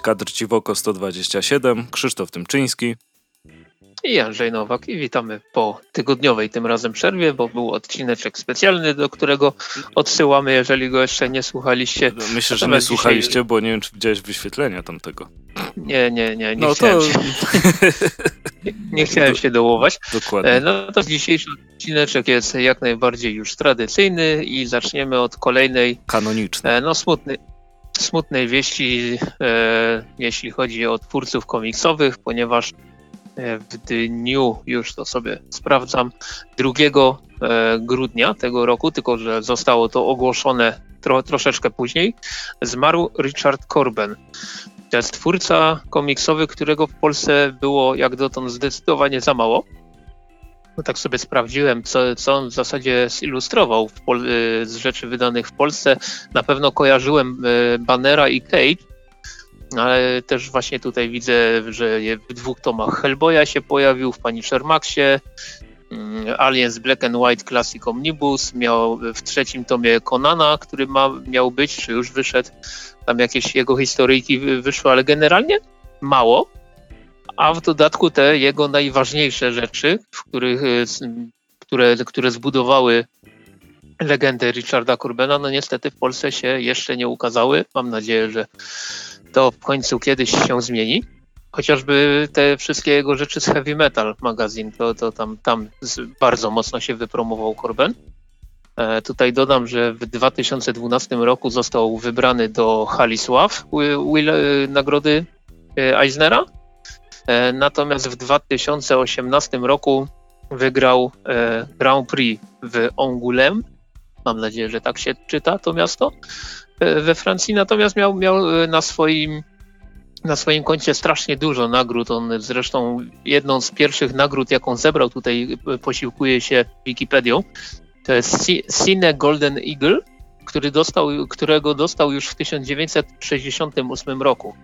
Kadr Ciwoko 127, Krzysztof Tymczyński i Andrzej Nowak i witamy po tygodniowej tym razem przerwie, bo był odcineczek specjalny, do którego odsyłamy, jeżeli go jeszcze nie słuchaliście. Myślę, że nie słuchaliście, dzisiaj... bo nie wiem, czy widziałeś wyświetlenia tamtego. Nie, nie, nie, nie no chciałem, to... się... nie, nie chciałem się dołować. Dokładnie. E, no to dzisiejszy odcineczek jest jak najbardziej już tradycyjny i zaczniemy od kolejnej... Kanonicznej. E, no smutny, smutnej wieści, e, jeśli chodzi o twórców komiksowych, ponieważ E, w dniu, już to sobie sprawdzam, 2 e, grudnia tego roku, tylko że zostało to ogłoszone tro, troszeczkę później, zmarł Richard Corben. To jest twórca komiksowy, którego w Polsce było jak dotąd zdecydowanie za mało. No tak sobie sprawdziłem, co, co on w zasadzie zilustrował e, z rzeczy wydanych w Polsce. Na pewno kojarzyłem Bannera i Cage, ale też właśnie tutaj widzę, że w dwóch tomach. Hellboya się pojawił, w Punisher Maxie, mm, Aliens Black and White Classic Omnibus, miał w trzecim tomie Conana, który ma, miał być, czy już wyszedł, tam jakieś jego historyjki wyszły, ale generalnie mało, a w dodatku te jego najważniejsze rzeczy, w których, które, które zbudowały legendę Richarda Corbena, no niestety w Polsce się jeszcze nie ukazały. Mam nadzieję, że to w końcu kiedyś się zmieni. Chociażby te wszystkie jego rzeczy z Heavy Metal magazyn, to, to tam, tam bardzo mocno się wypromował Corben. E, tutaj dodam, że w 2012 roku został wybrany do Halisław Will, e, nagrody e, Eisnera. E, natomiast w 2018 roku wygrał e, Grand Prix w Angoulême. Mam nadzieję, że tak się czyta to miasto. E, we Francji, natomiast miał, miał na swoim na swoim koncie strasznie dużo nagród. On zresztą jedną z pierwszych nagród, jaką zebrał, tutaj posiłkuje się Wikipedią, to jest Cine Golden Eagle, który dostał, którego dostał już w 1968 roku.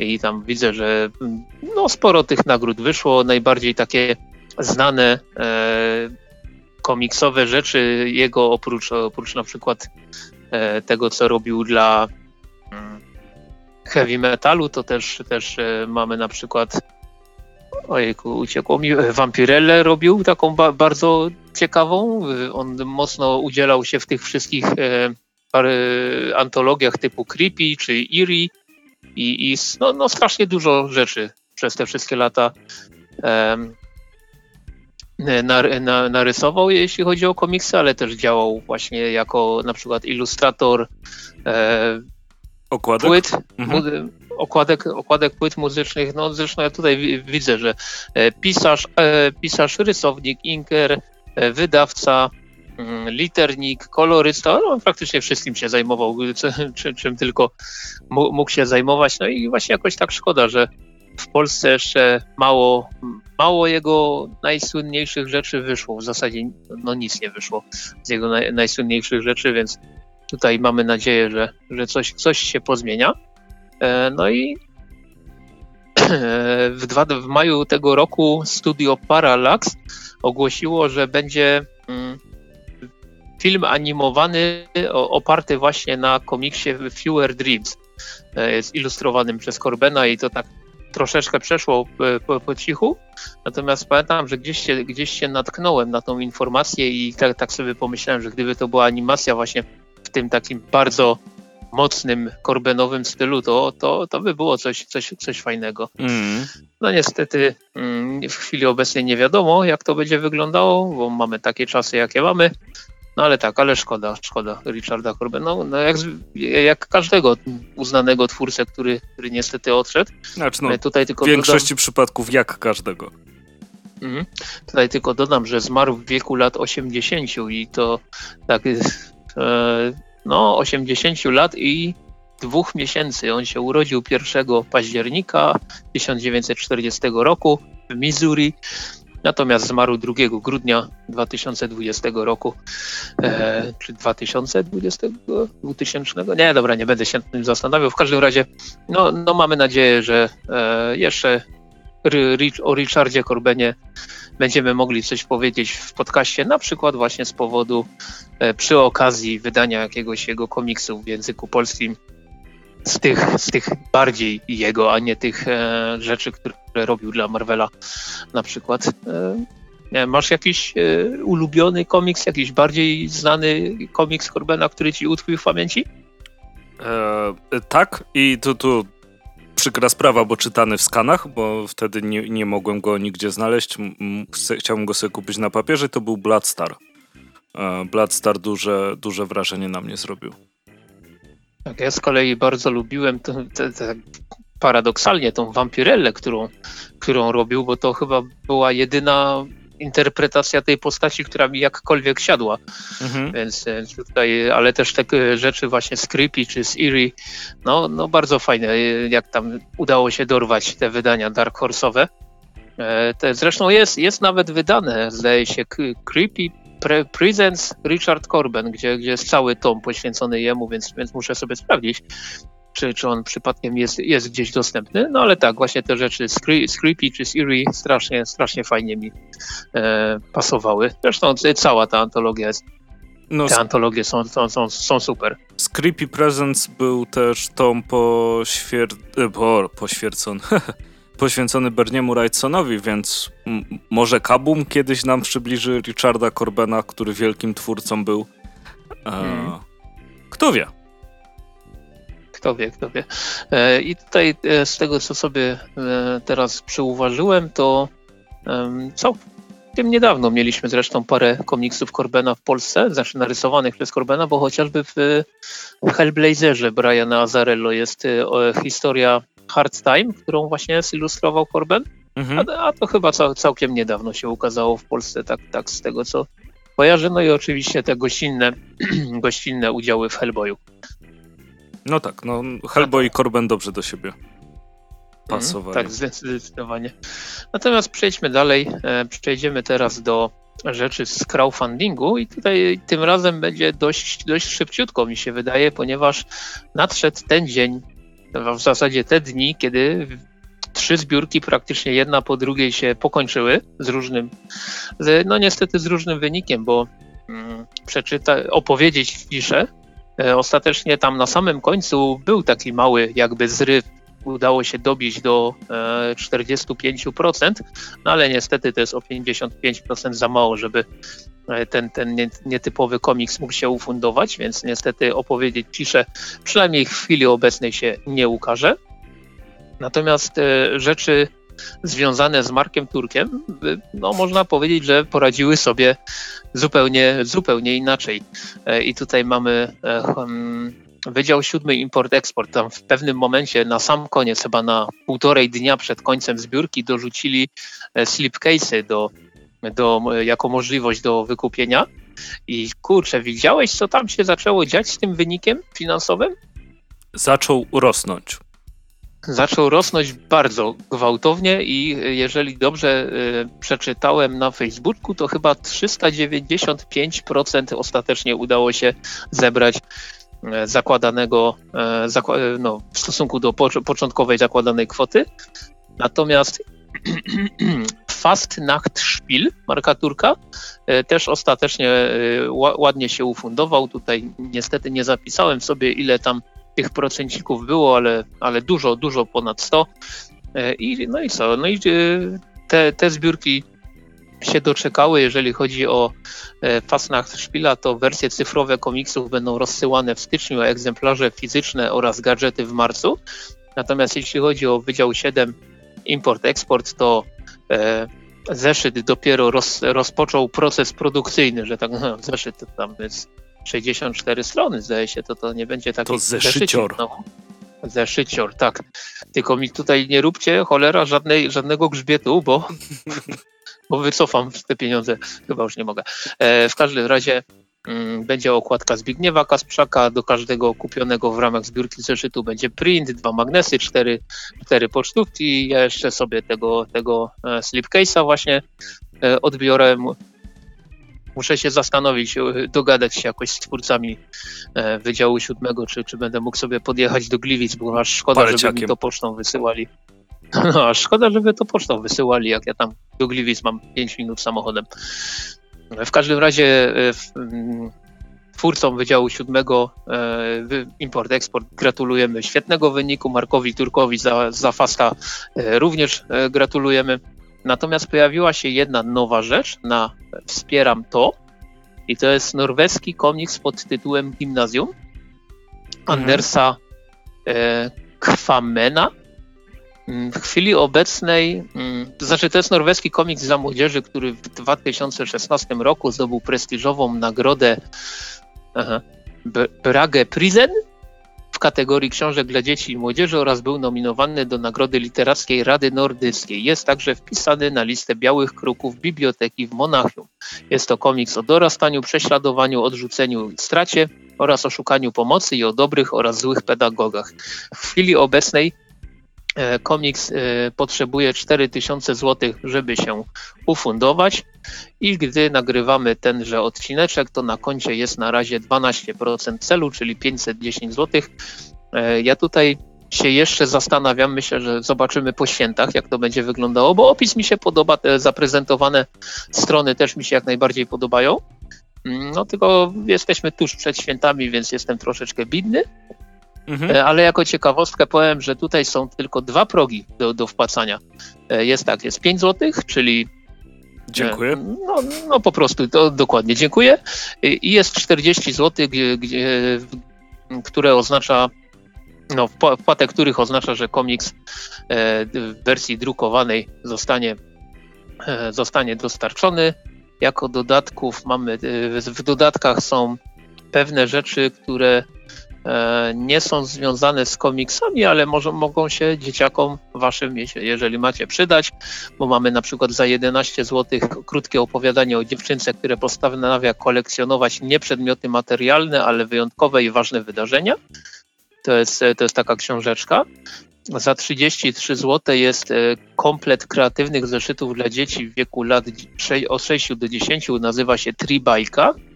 I tam widzę, że mm, no, sporo tych nagród wyszło. Najbardziej takie znane e, komiksowe rzeczy jego, oprócz, oprócz na przykład E, tego, co robił dla mm, heavy metalu, to też, też e, mamy na przykład ojejku, uciekło mi, Vampirelle robił taką ba bardzo ciekawą. On mocno udzielał się w tych wszystkich e, antologiach typu Creepy czy Eerie i, i no, no, strasznie dużo rzeczy przez te wszystkie lata narysował, jeśli chodzi o komiksy, ale też działał właśnie jako na przykład ilustrator e, okładek? płyt, mhm. okładek, okładek płyt muzycznych. No zresztą ja tutaj widzę, że e, pisarz, e, pisarz rysownik, inker, e, wydawca, liternik, kolorysta, no, praktycznie wszystkim się zajmował, czym, czym tylko mógł się zajmować. No i właśnie jakoś tak szkoda, że w Polsce jeszcze mało, mało jego najsłynniejszych rzeczy wyszło. W zasadzie no nic nie wyszło z jego naj, najsłynniejszych rzeczy, więc tutaj mamy nadzieję, że, że coś, coś się pozmienia. E, no i w, dwa, w maju tego roku studio Parallax ogłosiło, że będzie mm, film animowany oparty właśnie na komiksie Fewer Dreams, e, zilustrowanym przez Corbena i to tak troszeczkę przeszło e, po, po, cichu, natomiast pamiętam, że gdzieś się, gdzieś się natknąłem na tą informację i tak, tak sobie pomyślałem, że gdyby to była animacja właśnie w tym takim bardzo mocnym korbenowym stylu, to, to, to by było coś, coś, coś fajnego. Mm. No niestety mm, w chwili obecnej nie wiadomo, jak to będzie wyglądało, bo mamy takie czasy, jakie mamy. No ale tak, ale szkoda, szkoda Richarda Corbena. No, no jak, jak, każdego uznanego twórcę, który, który niestety odszedł. Znaczy, no, tutaj tylko w większości dodam, przypadków jak każdego. Mhm. Tutaj tylko dodam, że zmarł w wieku lat 80 i to tak e, no 80 lat i dwóch miesięcy. On się urodził 1 października 1940 roku w Missouri. Natomiast zmarł 2 grudnia 2020 roku, e, czy 2020, 2000? Nie, dobra, nie będę się nad tym zastanawiał. W każdym razie, no, no mamy nadzieję, że e, jeszcze o Richardzie Corbenie będziemy mogli coś powiedzieć w podcaście, na przykład właśnie z powodu e, przy okazji wydania jakiegoś jego komiksu w języku polskim z tych, z tych bardziej jego, a nie tych e, rzeczy, które robił dla Marvela na przykład. E, masz jakiś e, ulubiony komiks, jakiś bardziej znany komiks Corbena, który ci utkwił w pamięci? E, tak, i tu, tu przykra sprawa, bo czytany w skanach, bo wtedy nie, nie mogłem go nigdzie znaleźć. Chciałbym go sobie kupić na papierze, to był Bloodstar. E, Bloodstar duże, duże wrażenie na mnie zrobił. Tak, ja z kolei bardzo lubiłem te, te, te, paradoksalnie tą wampirellę, którą, którą robił, bo to chyba była jedyna interpretacja tej postaci, która mi jakkolwiek siadła. Mhm. Więc tutaj, ale też takie rzeczy właśnie z Creepy czy z Eerie, no, no bardzo fajne, jak tam udało się dorwać te wydania Dark Horse'owe. E, te, zresztą jest, jest nawet wydane, zdaje się, Creepy Pre Presents Richard Corben, gdzie, gdzie jest cały tom poświęcony jemu, więc, więc muszę sobie sprawdzić, czy, czy on przypadkiem jest, jest gdzieś dostępny. No ale tak, właśnie te rzeczy z, Creepy czy z Eerie strasznie, strasznie fajnie mi e, pasowały. Zresztą cała ta antologia jest no, te antologie są, są, są, są super. Z Creepy Presents był też tom poświer... E, po, poświercony. poświęcony Berniemu Wrightsonowi, więc może Kabum kiedyś nam przybliży Richarda Corbena, który wielkim twórcą był. E, hmm. Kto wie? Kto wie, kto wie. E, I tutaj e, z tego, co sobie e, teraz przyuważyłem, to całkiem niedawno mieliśmy zresztą parę komiksów Corbena w Polsce, znaczy narysowanych przez Corbena, bo chociażby w Hellblazerze Briana Azarello jest historia Hard Time, którą właśnie zilustrował Corben, mhm. a, a, to chyba cał, całkiem niedawno się ukazało w Polsce, tak, tak z tego co kojarzę. No i oczywiście te gościnne, gościnne udziały w Hellboyu. No tak, no Hellboy i Corben dobrze do siebie pasowali. Mm, tak, zdecydowanie. Natomiast przejdźmy dalej. E, przejdziemy teraz do rzeczy z crowdfundingu i tutaj tym razem będzie dość, dość szybciutko mi się wydaje, ponieważ nadszedł ten dzień, w zasadzie te dni, kiedy trzy zbiórki praktycznie jedna po drugiej się pokończyły z różnym, no niestety z różnym wynikiem, bo mm, przeczyta, opowiedzieć piszę. E, ostatecznie tam na samym końcu był taki mały jakby zryw, udało się dobić do 45%, e, no ale niestety to jest o 55% za mało, żeby e, ten, ten nietypowy komiks mógł się ufundować, więc niestety opowiedzieć ciszę przynajmniej w chwili obecnej się nie ukaże. Natomiast rzeczy związane z Markiem Turkiem, no można powiedzieć, że poradziły sobie zupełnie, zupełnie inaczej. E, I tutaj mamy e, hmm, Wydział Siódmy Import-Eksport. Tam w pewnym momencie, na sam koniec, chyba na półtorej dnia przed końcem zbiórki, dorzucili e, slipcase'y do, do, jako możliwość do wykupienia. I kurczę, widziałeś, co tam się zaczęło dziać z tym wynikiem finansowym? Zaczął rosnąć zaczął rosnąć bardzo gwałtownie i jeżeli dobrze przeczytałem na Facebooku, to chyba 395% ostatecznie udało się zebrać e, zakładanego e, e, no, w stosunku do początkowej zakładanej kwoty. Natomiast Fast Nacht Spiel Marka Turka też ostatecznie ładnie się ufundował. Tutaj niestety nie zapisałem sobie ile tam tych procencików było, ale, ale dużo, dużo ponad 100. E, I, no i co? No i e, te, te zbiórki się doczekały, jeżeli chodzi o e, Fastnacht Szpila, to wersje cyfrowe komiksów będą rozsyłane w styczniu, a egzemplarze fizyczne oraz gadżety w marcu. Natomiast jeśli chodzi o Wydział 7 Import-Export, to e, zeszyt dopiero roz, rozpoczął proces produkcyjny, że tak no, zeszyt tam jest 64 strony, zdaje się, to to nie będzie taki To zeszycior. No. Zeszycior, tak. Tylko mi tutaj nie róbcie cholera żadnej, żadnego grzbietu, bo, bo wycofam te pieniądze. Chyba już nie mogę. E, w każdym razie mm, będzie okładka Zbigniewa Kasprzaka. Do każdego kupionego w ramach zbiórki zeszytu będzie print, dwa magnesy, cztery, cztery pocztówki. Ja jeszcze sobie tego, tego e, slipcase'a właśnie e, odbiorę muszę się zastanowić, dogadać się jakoś z twórcami Wydziału Siódmego, czy, czy będę mógł sobie podjechać do Gliwic, bo aż szkoda, żeby mi to pocztą wysyłali. No, aż szkoda, żeby to pocztą wysyłali, jak ja tam do Gliwic mam 5 minut samochodem. W każdym razie e, twórcom Wydziału Siódmego Import-Export gratulujemy świetnego wyniku, Markowi Turkowi za, za Fasta również gratulujemy. Natomiast pojawiła się jedna nowa rzecz na Wspieram to i to jest norweski komiks pod tytułem Gimnazjum mhm. Andersa e, Kwamena. Mm, w chwili obecnej, mm, to znaczy to jest norweski komiks dla młodzieży, który w 2016 roku zdobył prestiżową nagrodę Brage Prisen kategorii książek dla dzieci i młodzieży oraz był nominowany do Nagrody Literackiej Rady Nordyckiej. Jest także wpisany na listę białych kruków biblioteki w Monachium. Jest to komiks o dorastaniu, prześladowaniu, odrzuceniu i stracie oraz o szukaniu pomocy i o dobrych oraz złych pedagogach. W chwili obecnej komiks e, potrzebuje 4000 zł, żeby się ufundować i gdy nagrywamy tenże odcineczek, to na koncie jest na razie 12% celu, czyli 510 zł. E, ja tutaj się jeszcze zastanawiam, myślę, że zobaczymy po świętach, jak to będzie wyglądało, bo opis mi się podoba, te zaprezentowane strony też mi się jak najbardziej podobają. Mm, no tylko jesteśmy tuż przed świętami, więc jestem troszeczkę bidny, Mhm. E, ale jako ciekawostkę powiem, że tutaj są tylko dwa progi do, do wpłacania. E, jest tak, jest 5 zł, czyli Dziękuję. E, no, no po prostu, to dokładnie dziękuję. I jest 40 zł, gdzie, gdzie, które oznacza, no wpłatę których oznacza, że komiks w wersji drukowanej zostanie, zostanie dostarczony. Jako dodatków mamy, w dodatkach są pewne rzeczy, które nie są związane z komiksami, ale może, mogą się dzieciakom waszym, jeżeli macie przydać, bo mamy na przykład za 11 zł krótkie opowiadanie o dziewczynce, które postanawia kolekcjonować nie przedmioty materialne, ale wyjątkowe i ważne wydarzenia. To jest, to jest taka książeczka. Za 33 zł jest e, komplet kreatywnych zeszytów dla dzieci w wieku lat od 6 do 10, nazywa się Tribajka E,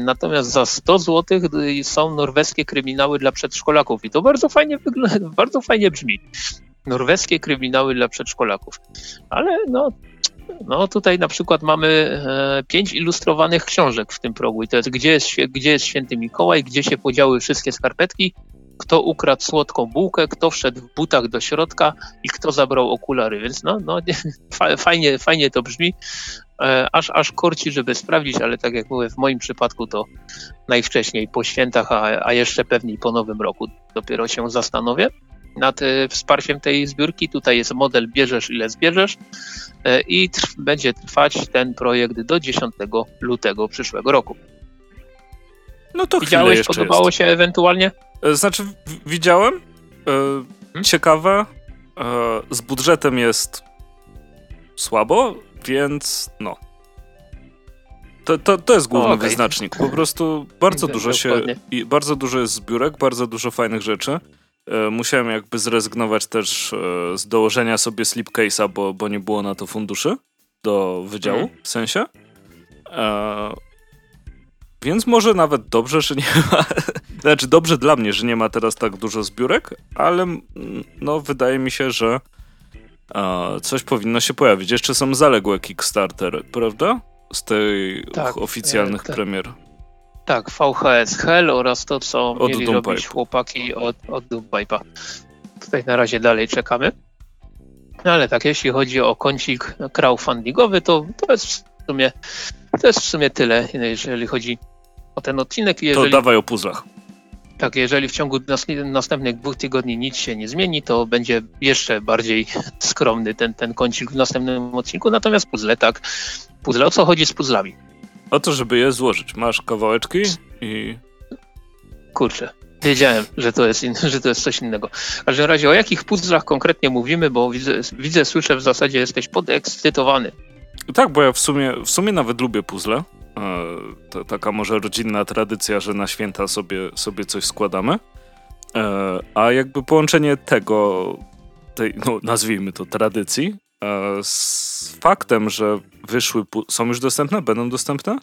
natomiast za 100 zł są norweskie kryminały dla przedszkolaków i to bardzo fajnie wygląda, bardzo fajnie brzmi. Norweskie kryminały dla przedszkolaków. Ale no, no tutaj na przykład mamy e, pięć ilustrowanych książek w tym progu i to jest gdzie jest, gdzie jest święty Mikołaj, gdzie się podziały wszystkie skarpetki, kto ukradł słodką bułkę, kto wszedł w butach do środka i kto zabrał okulary, więc no, no fajnie, fajnie to brzmi. E, aż, aż korci, żeby sprawdzić, ale tak jak mówię, w moim przypadku to najwcześniej po świętach, a, a jeszcze pewniej po nowym roku dopiero się zastanowię nad e, wsparciem tej zbiórki. Tutaj jest model bierzesz ile zbierzesz e, i będzie trwać ten projekt do 10 lutego przyszłego roku. No to Widziałeś, podobało jest. się ewentualnie? Znaczy, widziałem. Hmm? Ciekawe. Z budżetem jest słabo, więc no. To, to, to jest główny okay. wyznacznik. Po prostu bardzo dużo się i bardzo dużo jest zbiórek, bardzo dużo fajnych rzeczy. E, musiałem jakby zrezygnować też e, z dołożenia sobie slipcase'a, bo, bo nie było na to funduszy do wydziału, mm. w sensie. E, więc może nawet dobrze, że nie ma. Znaczy, dobrze dla mnie, że nie ma teraz tak dużo zbiórek, ale no, wydaje mi się, że coś powinno się pojawić. Jeszcze są zaległe Kickstartery, prawda? Z tej tak, oficjalnych tak. premier. Tak, VHS Hell oraz to, co od mieli Doom robić Pipe. chłopaki od, od. Tutaj na razie dalej czekamy. No ale tak, jeśli chodzi o kącik crowdfundingowy, to, to jest w sumie to jest w sumie tyle, jeżeli chodzi o ten odcinek. Jeżeli... To dawaj o puzzlach. Tak, jeżeli w ciągu nas, następnych dwóch tygodni nic się nie zmieni, to będzie jeszcze bardziej skromny ten, ten kącik w następnym odcinku. Natomiast puzzle, tak. Puzzle, o co chodzi z puzzlami? O to, żeby je złożyć. Masz kawałeczki i... Kurczę, wiedziałem, że to jest, in, że to jest coś innego. W każdym razie o jakich puzzlach konkretnie mówimy, bo widzę, widzę słyszę w zasadzie jesteś podekscytowany. Tak, bo ja w sumie, w sumie nawet lubię puzzle. E, to taka może rodzinna tradycja, że na święta sobie, sobie coś składamy. E, a jakby połączenie tego, tej, no nazwijmy to tradycji, e, z faktem, że wyszły, są już dostępne? Będą dostępne?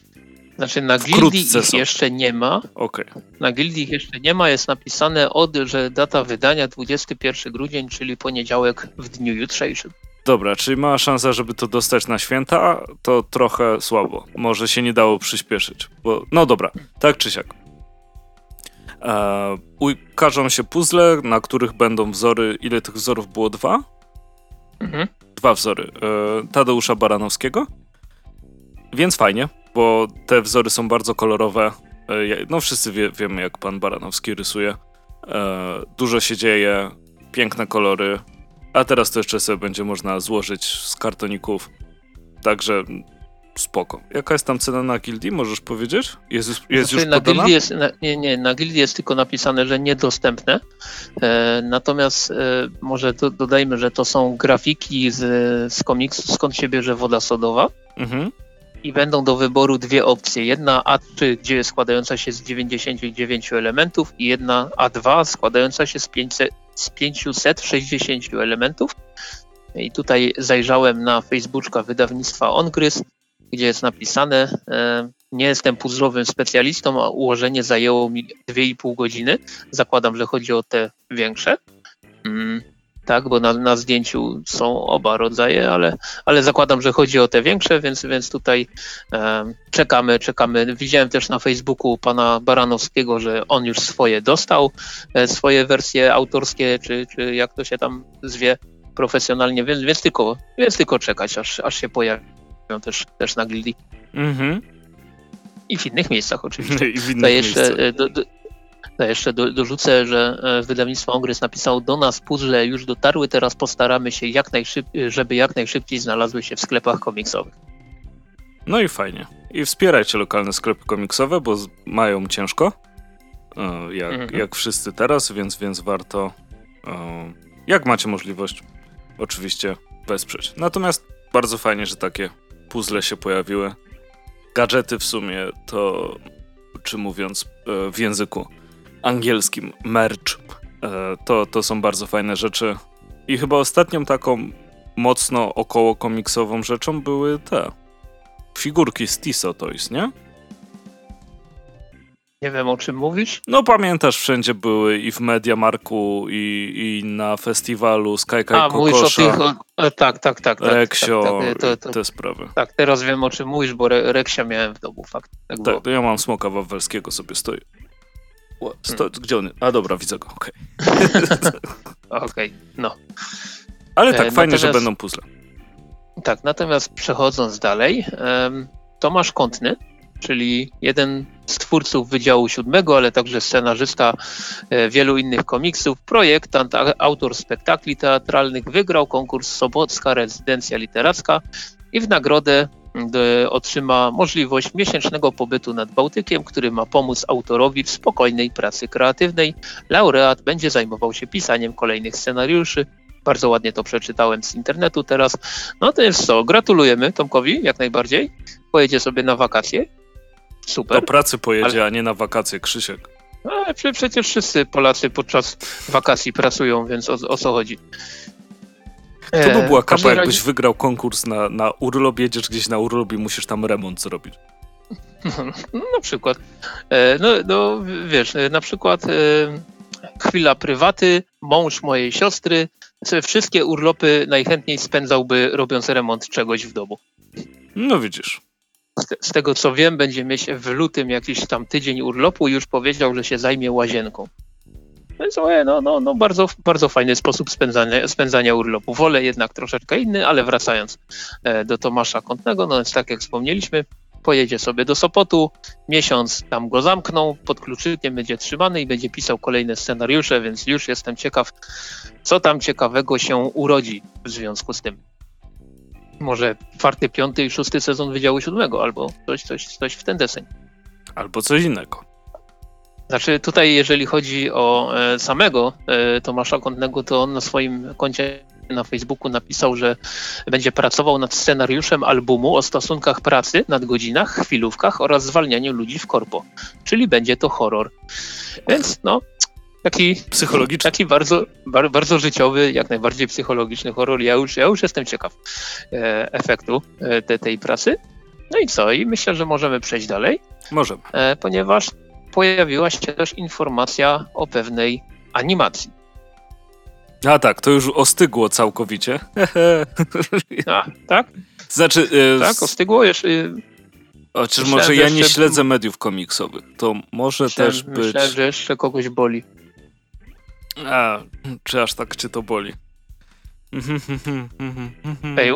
Znaczy na Gildii ich są. jeszcze nie ma. Okay. Na Gildii ich jeszcze nie ma. Jest napisane od, że data wydania 21 grudzień, czyli poniedziałek w dniu jutrzejszym. Dobra, czyli mała szansa, żeby to dostać na święta, to trochę słabo. Może się nie dało przyspieszyć, bo no dobra, tak czy siak. E, ukażą się puzzle, na których będą wzory. Ile tych wzorów było? Dwa? Mhm. Dwa wzory. E, Tadeusza Baranowskiego. Więc fajnie, bo te wzory są bardzo kolorowe. E, no wszyscy wie, wiemy, jak pan Baranowski rysuje. E, dużo się dzieje, piękne kolory. A teraz to jeszcze sobie będzie można złożyć z kartoników. Także spoko. Jaka jest tam cena na Gildii, możesz powiedzieć? Jest, już- jest Znaczy, już na podana? Gildii jest, na, nie, nie, na Gildii jest tylko napisane, że niedostępne. E, natomiast e, może do, dodajmy, że to są grafiki z, z komiksu, skąd się bierze woda sodowa. Mhm. I będą do wyboru dwie opcje. Jedna A3, gdzie składająca się z 99 elementów i jedna A2 składająca się z, 500, z 560 elementów. I tutaj zajrzałem na Facebooka wydawnictwa Ongryz, gdzie jest napisane, e, nie jestem puzzlowym specjalistą, a ułożenie zajęło mi 2,5 godziny. Zakładam, że chodzi o te większe. Tak, bo na, na zdjęciu są oba rodzaje, ale, ale zakładam, że chodzi o te większe, więc, więc tutaj e, czekamy, czekamy. Widziałem też na Facebooku pana Baranowskiego, że on już swoje dostał, e, swoje wersje autorskie, czy, czy jak to się tam zwie profesjonalnie, więc, więc, tylko, więc tylko czekać, aż, aż się pojawią też, też na Gildii Mhm. i w innych miejscach oczywiście. I w innych To jeszcze, miejscach. e, do, do, to jeszcze do, dorzucę, że e, wydawnictwo Ongryz napisało do nas puzzle już dotarły, teraz postaramy się jak najszyb, żeby jak najszybciej znalazły się w sklepach komiksowych. No i fajnie. I wspierajcie lokalne sklepy komiksowe, bo mają ciężko. e, Jak, Mhm. jak wszyscy teraz, więc, więc warto, e, jak macie możliwość, oczywiście wesprzeć. Natomiast bardzo fajnie, że takie puzzle się pojawiły. Gadżety w sumie to, czy mówiąc w języku angielskim, merch, e, to, to są bardzo fajne rzeczy. I chyba ostatnią taką mocno około komiksową rzeczą były te figurki z Tiso Toys, nie? Nie wiem o czym mówisz. No pamiętasz, wszędzie były i w Mediamarku, i, i na festiwalu Sky Kai A, mówisz o tych. O, e, tak, tak, tak. tak Reksio, tak, tak, to, to, te sprawy. tak, teraz wiem o czym mówisz, bo Re, Reksia miałem w domu, fakt. Tak. Tak, to ja mam smoka wawelskiego sobie stoi. Sto. Gdzie on? A dobra, widzę go, okej. Okej, no. Ale E, tak, fajnie, że będą puzzle. Tak, natomiast przechodząc dalej, em, Tomasz Kątny, czyli jeden z twórców Wydziału Siódmego, ale także scenarzysta e, wielu innych komiksów, projektant, autor spektakli teatralnych, wygrał konkurs Sobocka Rezydencja Literacka i w nagrodę otrzyma możliwość miesięcznego pobytu nad Bałtykiem, który ma pomóc autorowi w spokojnej pracy kreatywnej. Laureat będzie zajmował się pisaniem kolejnych scenariuszy. Bardzo ładnie to przeczytałem z internetu teraz. No to jest co, gratulujemy Tomkowi jak najbardziej. Pojedzie sobie na wakacje. Do Super. pracy pojedzie, a nie na wakacje, Krzysiek. Ale prze- przecież wszyscy Polacy podczas wakacji pracują, więc o, o co chodzi? To E, by była kapa, jakbyś wygrał konkurs na, na urlop, jedziesz gdzieś na urlop i musisz tam remont zrobić. No, na przykład. E, No, no wiesz, e, na przykład chwila prywaty, mąż mojej siostry, se- wszystkie urlopy najchętniej spędzałby robiąc remont czegoś w domu. No widzisz. Z, z tego co wiem, będzie mieć w lutym jakiś tam tydzień urlopu i już powiedział, że się zajmie łazienką. Więc ojej, no, no, no bardzo, bardzo fajny sposób spędzania, spędzania urlopu. Wolę jednak troszeczkę inny, ale wracając e, do Tomasza Kątnego, no więc tak jak wspomnieliśmy, pojedzie sobie do Sopotu, miesiąc tam go zamkną, pod kluczykiem będzie trzymany i będzie pisał kolejne scenariusze, więc już jestem ciekaw, co tam ciekawego się urodzi w związku z tym. Może czwarty, piąty i szósty sezon Wydziału Siódmego, albo coś, coś, coś w ten deseń. Albo coś innego. Znaczy tutaj, jeżeli chodzi o e, samego e, Tomasza Kątnego, to on na swoim koncie na Facebooku napisał, że będzie pracował nad scenariuszem albumu o stosunkach pracy, nadgodzinach, chwilówkach oraz zwalnianiu ludzi w korpo. Czyli będzie to horror. Więc no, taki, Psychologicznie. taki bardzo, bar, bardzo życiowy, jak najbardziej psychologiczny horror. Ja już, ja już jestem ciekaw e, efektu e, te, tej pracy. No i co? I myślę, że możemy przejść dalej Możemy. e, ponieważ pojawiła się też informacja o pewnej animacji. A tak, to już ostygło całkowicie. A, tak? Znaczy... E, tak, ostygło jeszcze... Chociaż może ja nie śledzę mediów komiksowych, to może myślałem, też być... Myślałem, że jeszcze kogoś boli. A, czy aż tak cię to boli? Ej,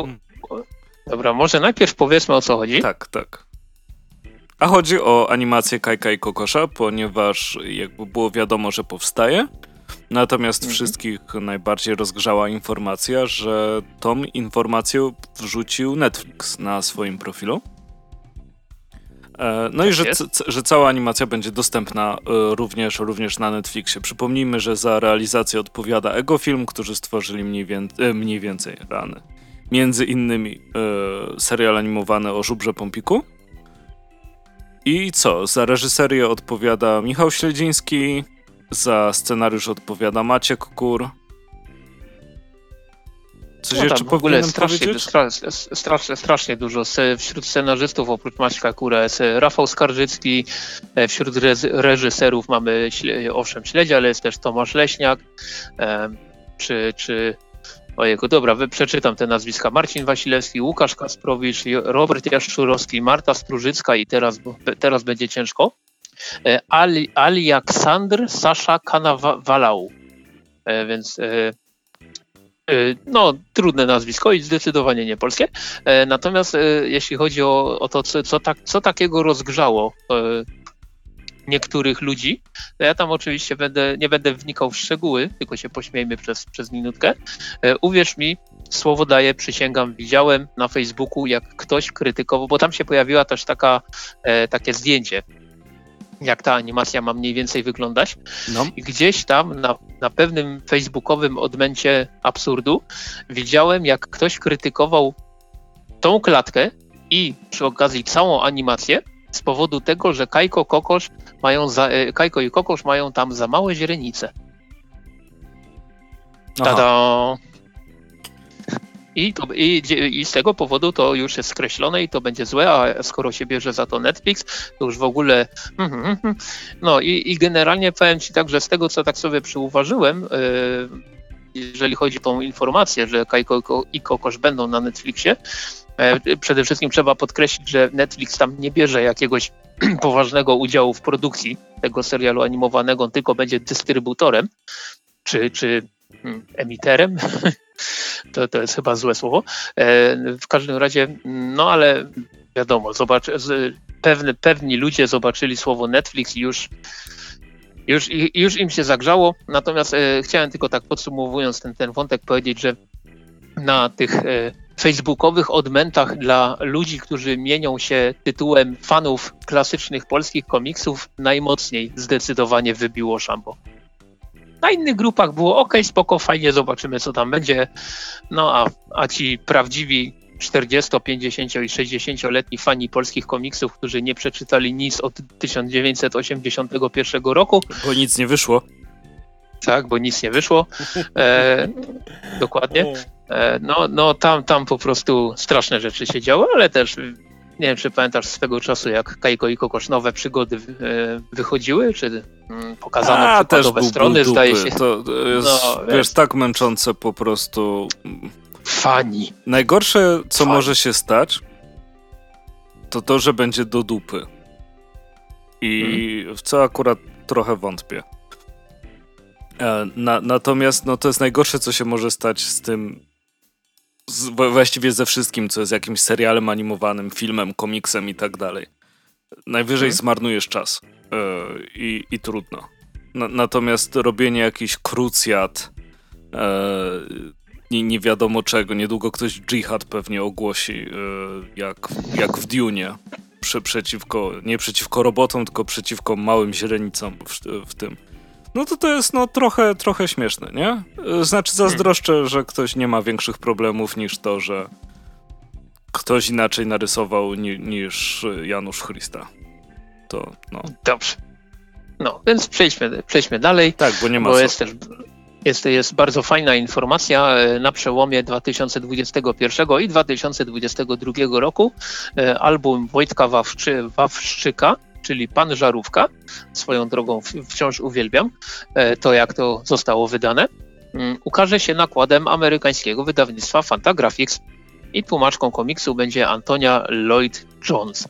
dobra, może najpierw powiedzmy o co chodzi. Tak, tak. A chodzi o animację Kajka i Kokosza, ponieważ jakby było wiadomo, że powstaje. Natomiast mhm. wszystkich najbardziej rozgrzała informacja, że tą informację wrzucił Netflix na swoim profilu. E, no tak i że, że cała animacja będzie dostępna e, również, również na Netflixie. Przypomnijmy, że za realizację odpowiada Egofilm, którzy stworzyli mniej, e, mniej więcej rany. Między innymi serial animowany o Żubrze Pompiku. I co? Za reżyserię odpowiada Michał Śledziński, za scenariusz odpowiada Maciek Kur, Coś no jeszcze w ogóle strasznie, strasznie, strasznie dużo. Wśród scenarzystów oprócz Maćka Kura jest e, Rafał Skarżycki, e, wśród reżyserów mamy owszem Śledzia, ale jest też Tomasz Leśniak, czy, czy Ojego, dobra, przeczytam te nazwiska. Marcin Wasilewski, Łukasz Kasprowicz, Robert Jaszczurowski, Marta Strużycka i teraz, teraz będzie ciężko. E, Ali, Aleksandr Sasza Kanawalał. Więc Y, no, trudne nazwisko i zdecydowanie nie polskie. E, natomiast e, jeśli chodzi o, o to, co, co, tak, co takiego rozgrzało e, niektórych ludzi, ja tam oczywiście będę, nie będę wnikał w szczegóły, tylko się pośmiejmy przez, przez minutkę. Uwierz mi, słowo daję, przysięgam, widziałem na Facebooku, jak ktoś krytykował, bo tam się pojawiła też taka, takie zdjęcie jak ta animacja ma mniej więcej wyglądać. No. I gdzieś tam na, na pewnym facebookowym odmęcie absurdu widziałem, jak ktoś krytykował tą klatkę i przy okazji całą animację z powodu tego, że Kajko, Kokosz mają za, e, Kajko i Kokosz mają tam za małe źrenice. Tada! I, to, i, I, z tego powodu to już jest skreślone i to będzie złe, a skoro się bierze za to Netflix, to już w ogóle. Mhm, mhm, mhm. No i, i generalnie powiem Ci tak, że z tego, co tak sobie przyuważyłem, yy, jeżeli chodzi o tą informację, że Kajko i Kokosz będą na Netflixie, przede wszystkim trzeba podkreślić, że Netflix tam nie bierze jakiegoś poważnego udziału w produkcji tego serialu animowanego, tylko będzie dystrybutorem czy, czy hmm, emiterem to, to jest chyba złe słowo. E, w każdym razie, no ale wiadomo, zobacz, pewne, pewni ludzie zobaczyli słowo Netflix i już, już, już im się zagrzało. Natomiast e, chciałem tylko tak podsumowując ten, ten wątek powiedzieć, że na tych e, facebookowych odmętach dla ludzi, którzy mienią się tytułem fanów klasycznych polskich komiksów, najmocniej zdecydowanie wybiło szambo. Na innych grupach było ok, spoko, fajnie, zobaczymy co tam będzie. No a, a ci prawdziwi 40, 50 i 60-letni fani polskich komiksów, którzy nie przeczytali nic od 1981 roku. Bo nic nie wyszło. Tak, bo nic nie wyszło. E, dokładnie. E, no, no tam, tam po prostu straszne rzeczy się działy, ale też nie wiem, czy pamiętasz swego czasu, jak Kajko i Kokosz nowe przygody e, wychodziły, czy mm, pokazano A, też strony, dupy. zdaje się. To jest, no, wiesz, tak męczące po prostu. Fani. Najgorsze, co Fani. może się stać, to to, że będzie do dupy. I hmm. w co akurat trochę wątpię. E, na, natomiast no, to jest najgorsze, co się może stać z tym z, właściwie ze wszystkim, co jest jakimś serialem animowanym, filmem, komiksem i tak dalej. Najwyżej hmm. zmarnujesz czas yy, i, i trudno. Na, natomiast robienie jakichś krucjat, yy, nie, nie wiadomo czego, niedługo ktoś dżihad pewnie ogłosi, yy, jak, jak w Dune. Prze, przeciwko, nie przeciwko robotom, tylko przeciwko małym źrenicom w, w tym no to to jest no trochę, trochę śmieszne, nie? Znaczy zazdroszczę, że ktoś nie ma większych problemów niż to, że ktoś inaczej narysował ni niż Janusz Christa. To no. Dobrze. No, więc przejdźmy, przejdźmy dalej. Tak, bo nie ma bo. Jest, też, jest, jest bardzo fajna informacja e, na przełomie 2021 i 2022 roku. E, album Wojtka Wawrzy, Wawrzyka czyli Pan Żarówka. Swoją drogą wciąż uwielbiam e, to, jak to zostało wydane. mm, ukaże się nakładem amerykańskiego wydawnictwa Fantagraphics i tłumaczką komiksu będzie Antonia Lloyd Jones.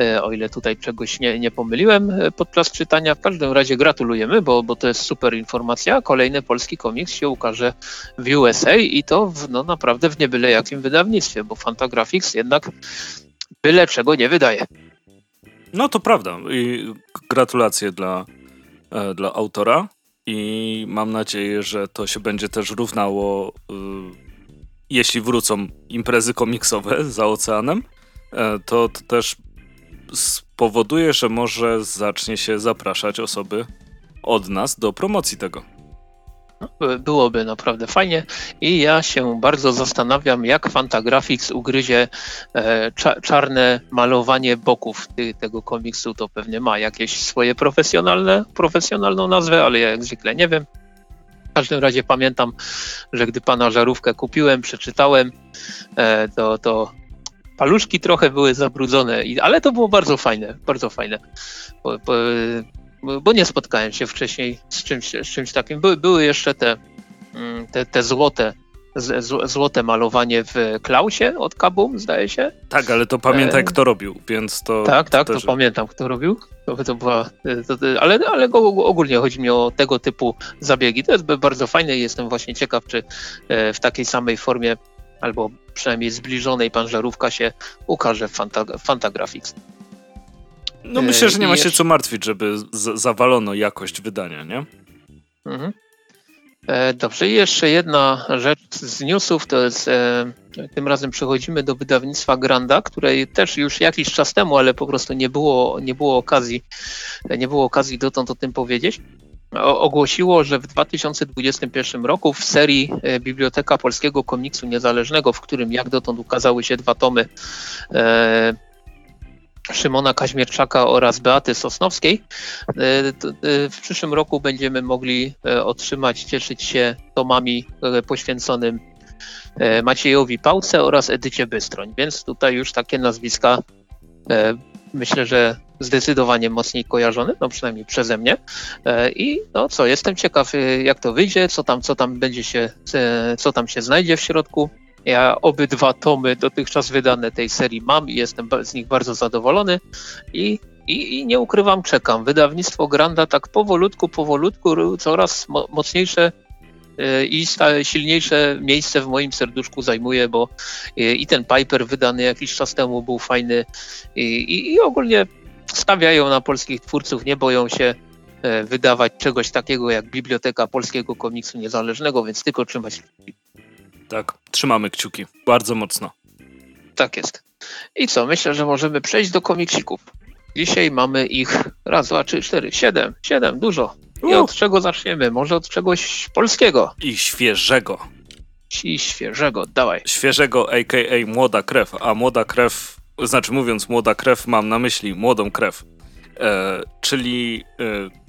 E, o ile tutaj czegoś nie, nie pomyliłem e, podczas czytania. W każdym razie gratulujemy, bo, bo to jest super informacja. Kolejny polski komiks się ukaże w USA i to w, no, naprawdę w niebyle jakim wydawnictwie, bo Fantagraphics jednak byle czego nie wydaje. No to prawda. I gratulacje dla, e, dla autora. I mam nadzieję, że to się będzie też równało, jeśli wrócą imprezy komiksowe za oceanem, to, to też spowoduje, że może zacznie się zapraszać osoby od nas do promocji tego. Byłoby naprawdę fajnie i ja się bardzo zastanawiam, jak Fantagraphics ugryzie e, czarne malowanie boków tego komiksu. To pewnie ma jakieś swoje profesjonalne, profesjonalną nazwę, ale ja jak zwykle nie wiem. W każdym razie pamiętam, że gdy pana żarówkę kupiłem, przeczytałem, e, to, to paluszki trochę były zabrudzone, ale to było bardzo fajne, bardzo fajne. Bo nie spotkałem się wcześniej z czymś, z czymś takim. Były, były jeszcze te, mm, te, te złote, z, złote malowanie w Klausie od Kabum, zdaje się. Tak, ale to pamiętaj, e... kto robił, więc to. Tak, tak, to, to pamiętam, kto robił. To, to była, to, ale, ale ogólnie chodzi mi o tego typu zabiegi. To jest bardzo fajne i jestem właśnie ciekaw, czy e, w takiej samej formie albo przynajmniej zbliżonej pan Żarówka się ukaże w Fanta, Fantagraphics. No myślę, że nie ma się co martwić, żeby zawalono jakość wydania, nie? Mhm. E, dobrze, i jeszcze jedna rzecz z newsów, to jest e, tym razem przechodzimy do wydawnictwa Granda, której też już jakiś czas temu, ale po prostu nie było, nie było okazji, nie było okazji dotąd o tym powiedzieć ogłosiło, że w 2021 roku w serii e, Biblioteka Polskiego Komiksu Niezależnego, w którym jak dotąd ukazały się dwa tomy e, Szymona Kaźmierczaka oraz Beaty Sosnowskiej. E, w przyszłym roku będziemy mogli otrzymać, cieszyć się tomami poświęconym Maciejowi Pałce oraz Edycie Bystroń, więc tutaj już takie nazwiska myślę, że zdecydowanie mocniej kojarzony, no przynajmniej przeze mnie. E, I no co, jestem ciekaw, e, jak to wyjdzie, co tam, co tam będzie się, e, co tam się znajdzie w środku. Ja obydwa tomy dotychczas wydane tej serii mam i jestem z nich bardzo zadowolony i, i, i nie ukrywam, czekam. Wydawnictwo Granda tak powolutku, powolutku coraz mocniejsze i silniejsze miejsce w moim serduszku zajmuje, bo i ten Piper wydany jakiś czas temu był fajny i, i, ogólnie stawiają na polskich twórców, nie boją się e, wydawać czegoś takiego jak Biblioteka Polskiego Komiksu Niezależnego, więc tylko trzymać. Tak, trzymamy kciuki. Bardzo mocno. Tak jest. I co? Myślę, że możemy przejść do komiksików. Dzisiaj mamy ich raz, dwa, trzy, cztery, siedem. Siedem, dużo. I od czego zaczniemy? Może od czegoś polskiego. I świeżego. I świeżego, dawaj. Świeżego, a.k.a. młoda krew. A młoda krew znaczy mówiąc młoda krew, mam na myśli młodą krew, e, czyli e,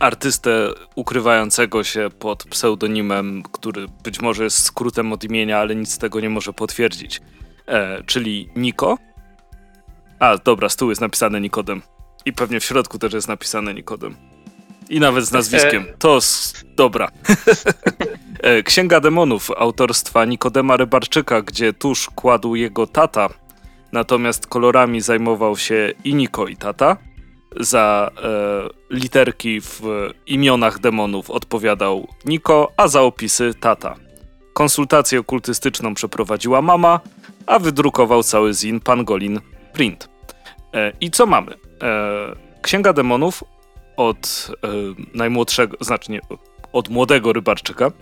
artystę ukrywającego się pod pseudonimem, który być może jest skrótem od imienia, ale nic z tego nie może potwierdzić, e, czyli Niko. A, dobra, z tyłu jest napisane Nikodem. I pewnie w środku też jest napisane Nikodem. I nawet z nazwiskiem. To dobra. E, Księga Demonów autorstwa Nikodema Rybarczyka, gdzie tuż kładł jego tata, Natomiast kolorami zajmował się i Niko i Tata. Za e, literki w imionach demonów odpowiadał Niko, a za opisy Tata. Konsultację okultystyczną przeprowadziła mama, a wydrukował cały zin Pangolin Print. E, I co mamy? E, Księga demonów od e, najmłodszego, znaczy nie, od młodego rybarczyka.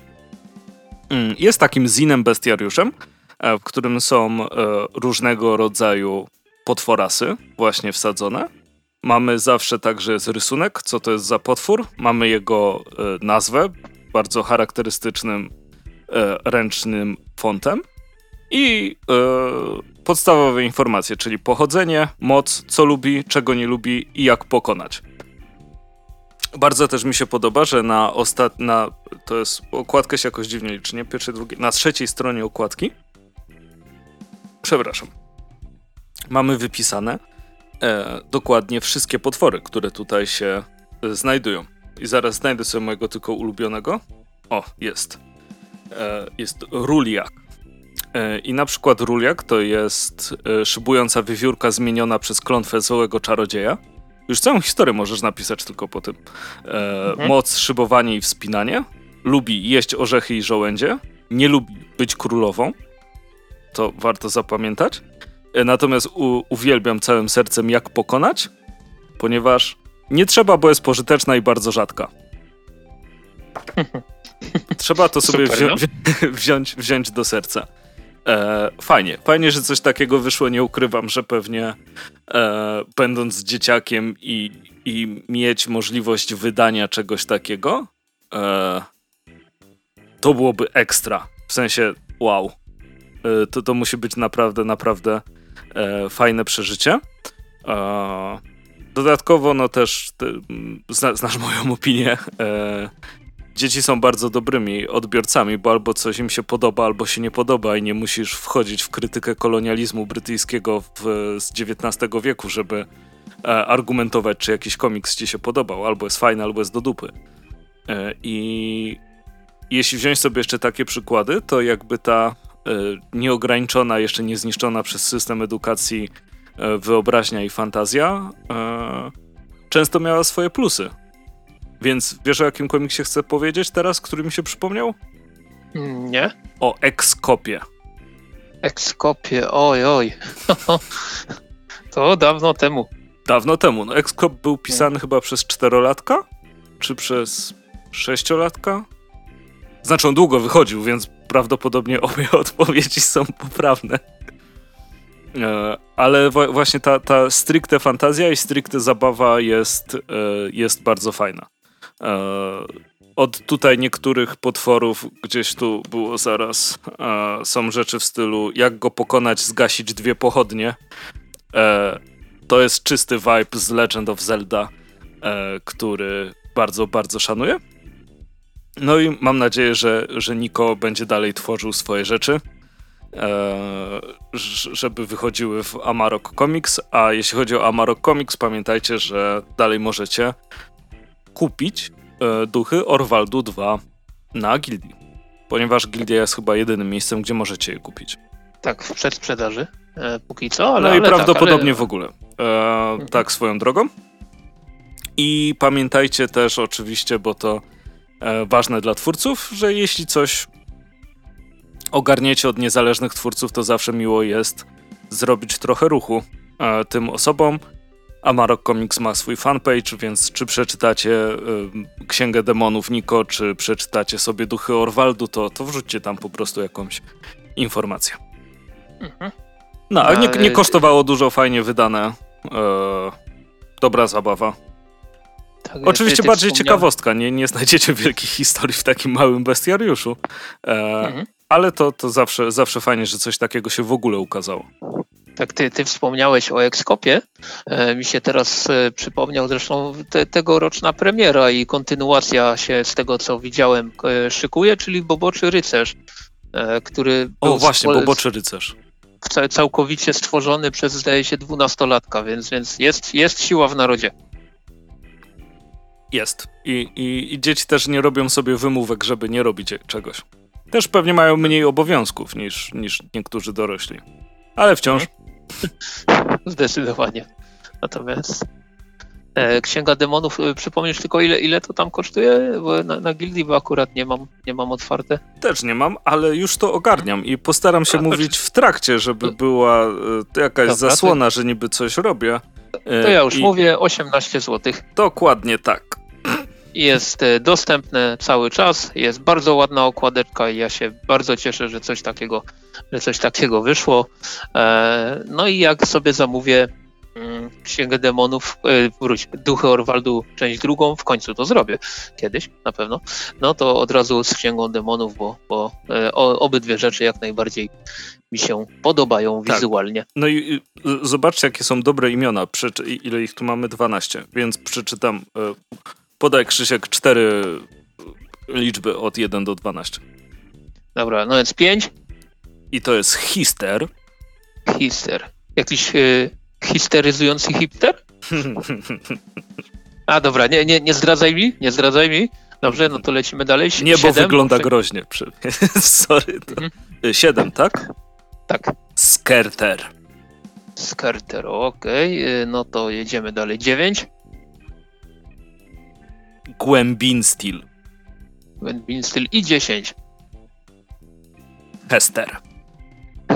Mm, jest takim zinem bestiariuszem, E, w którym są e, różnego rodzaju potworasy właśnie wsadzone. Mamy zawsze także jest rysunek, co to jest za potwór. Mamy jego e, nazwę, bardzo charakterystycznym ręcznym fontem. I podstawowe informacje, czyli pochodzenie, moc, co lubi, czego nie lubi i jak pokonać. Bardzo też mi się podoba, że na ostat... na to jest okładkę się jakoś dziwnie liczy, nie? Pierwsze, drugie, na trzeciej stronie okładki przepraszam, mamy wypisane e, dokładnie wszystkie potwory, które tutaj się e, znajdują. I zaraz znajdę sobie mojego tylko ulubionego. O, jest. E, jest Ruliak. E, I na przykład Ruliak to jest e, szybująca wiewiórka zmieniona przez klątwę złego czarodzieja. Już całą historię możesz napisać tylko po tym. E, mhm. Moc, szybowanie i wspinanie. Lubi jeść orzechy i żołędzie. Nie lubi być królową. To warto zapamiętać. E, natomiast u, uwielbiam całym sercem jak pokonać, ponieważ nie trzeba, bo jest pożyteczna i bardzo rzadka. Trzeba to sobie Super, wzi no? wziąć, wziąć do serca. E, fajnie, fajnie, że coś takiego wyszło. Nie ukrywam, że pewnie e, będąc dzieciakiem i, i mieć możliwość wydania czegoś takiego, e, to byłoby ekstra. W sensie, wow. E, to, to musi być naprawdę, naprawdę e, fajne przeżycie. E, dodatkowo, no też, ty, znasz moją opinię dzieci są bardzo dobrymi odbiorcami, bo albo coś im się podoba, albo się nie podoba i nie musisz wchodzić w krytykę kolonializmu brytyjskiego w, z XIX wieku, żeby e, argumentować, czy jakiś komiks ci się podobał, albo jest fajny, albo jest do dupy. E, I jeśli wziąć sobie jeszcze takie przykłady, to jakby ta e, nieograniczona, jeszcze niezniszczona przez system edukacji e, wyobraźnia i fantazja e, często miała swoje plusy. Więc wiesz o jakim komiksie chcę powiedzieć teraz, który mi się przypomniał? Nie. O Ekskopie. Ekskopie, oj, oj. to dawno temu. Dawno temu. No, Ekskop był pisany Nie. chyba przez czterolatka? Czy przez sześciolatka? Znaczy on długo wychodził, więc prawdopodobnie obie odpowiedzi są poprawne. E, ale właśnie ta, ta stricte fantazja i stricte zabawa jest, e, jest bardzo fajna. E, od tutaj niektórych potworów gdzieś tu było zaraz. Są rzeczy w stylu jak go pokonać, zgasić dwie pochodnie. To jest czysty vibe z Legend of Zelda, który bardzo, bardzo szanuję. No i mam nadzieję, że, że Niko będzie dalej tworzył swoje rzeczy, żeby wychodziły w Amarok Comics. A jeśli chodzi o Amarok Comics, pamiętajcie, że dalej możecie kupić e, duchy Orwaldu 2 na gildii. Ponieważ gildia jest chyba jedynym miejscem, gdzie możecie je kupić. Tak, w przedsprzedaży e, póki co, ale. No i ale prawdopodobnie tak, ale... w ogóle. E, mhm. Tak, swoją drogą. I pamiętajcie też oczywiście, bo to e, ważne dla twórców, że jeśli coś ogarniecie od niezależnych twórców, to zawsze miło jest zrobić trochę ruchu e, tym osobom, Amarok Comics ma swój fanpage, więc czy przeczytacie y, Księgę Demonów Niko, czy przeczytacie sobie Duchy Orwaldu, to, to wrzućcie tam po prostu jakąś informację. Mhm. No, ale nie, nie, kosztowało dużo, fajnie wydane. E, dobra zabawa. Tak, Oczywiście bardziej ciekawostka, nie, nie znajdziecie wielkich historii w takim małym bestiariuszu. E, mhm. Ale to, to zawsze, zawsze fajnie, że coś takiego się w ogóle ukazało. Tak, ty, ty wspomniałeś o Ekskopie. E, mi się teraz e, przypomniał zresztą te, tegoroczna premiera i kontynuacja się z tego, co widziałem, e, szykuje, czyli Boboczy Rycerz, e, który. O, właśnie, Boboczy Rycerz. Całkowicie stworzony przez, zdaje się, dwunastolatka, więc, więc jest, jest siła w narodzie. Jest. I, i, I dzieci też nie robią sobie wymówek, żeby nie robić czegoś. Też pewnie mają mniej obowiązków niż, niż niektórzy dorośli. Ale wciąż. Zdecydowanie. Natomiast e, Księga Demonów, e, przypomnisz tylko ile, ile to tam kosztuje? Bo na, na gildii, bo akurat nie mam, nie mam otwarte. Też nie mam, ale już to ogarniam i postaram się A, mówić w trakcie, żeby była e, jakaś Dobra, zasłona, to... że niby coś robię. To ja już I... mówię, 18 zł. Dokładnie tak. Jest dostępne cały czas, jest bardzo ładna okładeczka i ja się bardzo cieszę, że coś takiego że coś takiego wyszło. E, no i jak sobie zamówię mm, Księgę Demonów, e, wróć, Duchy Orwaldu, część drugą, w końcu to zrobię, kiedyś na pewno, no to od razu z Księgą Demonów, bo, bo e, obydwie rzeczy jak najbardziej mi się podobają tak. wizualnie. No i zobaczcie, jakie są dobre imiona, ile ich tu mamy? 12, więc przeczytam, podaj Krzysiek cztery liczby od 1 do 12. Dobra, no więc 5, i to jest hister. Hister. Jakiś y, histeryzujący hipster? A dobra, nie, nie, nie zdradzaj mi, nie zdradzaj mi, Dobrze, no to lecimy dalej. Nie, bo wygląda groźnie. Sorry. Mhm. Siedem, tak? Tak. Skerter. Skerter, okej. Okay. No to jedziemy dalej. Dziewięć. Głębinstil. Głębinstil i dziesięć. Hester.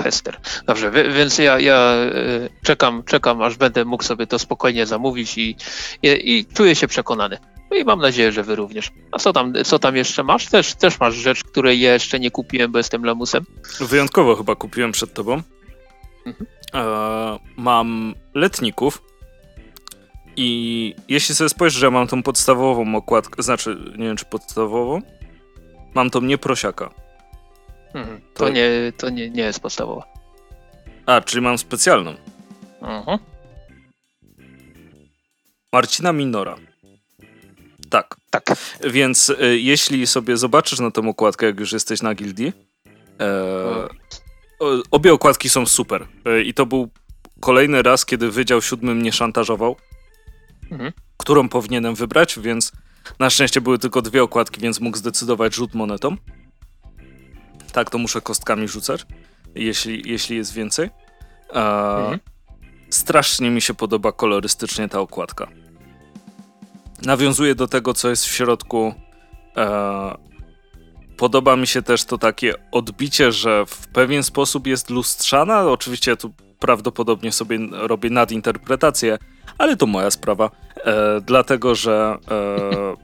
Hester. Dobrze, więc ja, ja e, czekam, czekam, aż będę mógł sobie to spokojnie zamówić i, i, i czuję się przekonany. No i mam nadzieję, że wy również. A co tam, co tam jeszcze masz? Też, też masz rzecz, której ja jeszcze nie kupiłem, bo jestem lamusem. Wyjątkowo chyba kupiłem przed tobą. Mhm. E, mam letników. I jeśli sobie spojrzysz, że ja mam tą podstawową okładkę, znaczy, nie wiem czy podstawową, mam tą nieprosiaka. Mhm. To, to, nie, to nie, nie jest podstawowa. A, czyli mam specjalną. Mhm. Marcina Minora. Tak. Tak. Więc y, jeśli sobie zobaczysz na tą okładkę, jak już jesteś na gildii, e, obie okładki są super. E, I to był kolejny raz, kiedy Wydział Siódmy mnie szantażował, mhm. którą powinienem wybrać, więc na szczęście były tylko dwie okładki, więc mógł zdecydować rzut monetą. Tak, to muszę kostkami rzucać, jeśli, jeśli jest więcej. E, mhm. Strasznie mi się podoba kolorystycznie ta okładka nawiązuje do tego, co jest w środku. E, podoba mi się też to takie odbicie, że w pewien sposób jest lustrzana. Oczywiście tu prawdopodobnie sobie robię nadinterpretację, ale to moja sprawa. E, dlatego, że e,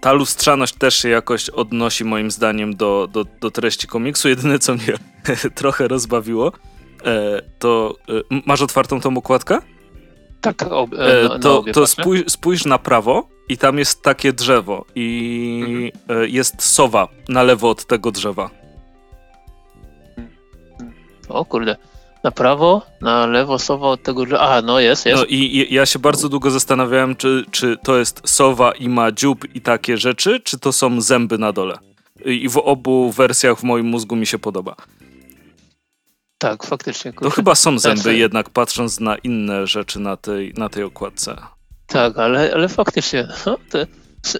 ta lustrzaność też się jakoś odnosi moim zdaniem do, do, do treści komiksu. Jedyne, co mnie trochę rozbawiło, e, to... E, masz otwartą tą okładkę? Tak, ob, e, na, to, to spójrz, spójrz, na prawo i tam jest takie drzewo i mhm. E, jest sowa na lewo od tego drzewa. O kurde. Na prawo, na lewo sowa od tego drzewa. A, no jest, jest. No i, i ja się bardzo długo zastanawiałem, czy, czy to jest sowa i ma dziób i takie rzeczy, czy to są zęby na dole. I w obu wersjach w moim mózgu mi się podoba. Tak, faktycznie. To chyba są zęby znaczy... jednak, patrząc na inne rzeczy na tej, na tej okładce. Tak, ale, ale faktycznie no, to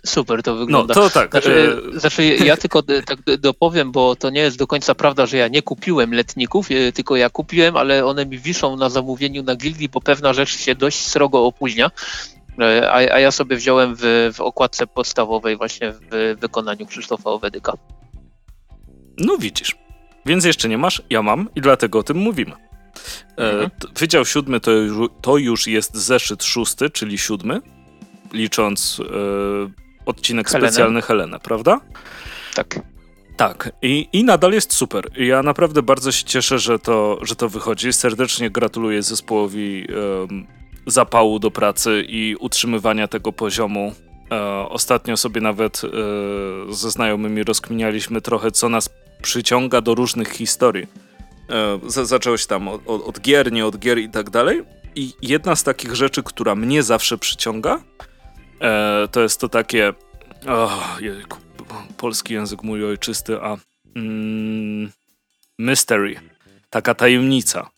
super to wygląda. No to tak. Znaczy, e... znaczy ja tylko tak dopowiem, bo to nie jest do końca prawda, że ja nie kupiłem letników, e, tylko ja kupiłem, ale one mi wiszą na zamówieniu na gildii, bo pewna rzecz się dość srogo opóźnia. E, a, a ja sobie wziąłem w, w okładce podstawowej właśnie w wykonaniu Krzysztofa Owedyka. No widzisz. Więc jeszcze nie masz, ja mam i dlatego o tym mówimy. E, mhm. Wydział siódmy to, to już jest zeszyt szósty, czyli siódmy, licząc e, odcinek specjalny Helenę, prawda? Tak. Tak, I, i nadal jest super. Ja naprawdę bardzo się cieszę, że to, że to wychodzi. Serdecznie gratuluję zespołowi zapału do pracy i utrzymywania tego poziomu. E, ostatnio sobie nawet e, ze znajomymi rozkminialiśmy trochę, co nas przyciąga do różnych historii. E, zaczęło się tam od, od, gier, nie od gier i tak dalej. I jedna z takich rzeczy, która mnie zawsze przyciąga, e, to jest to takie. Oh, jejku, polski język mój ojczysty, a. Mm, mystery. Taka tajemnica.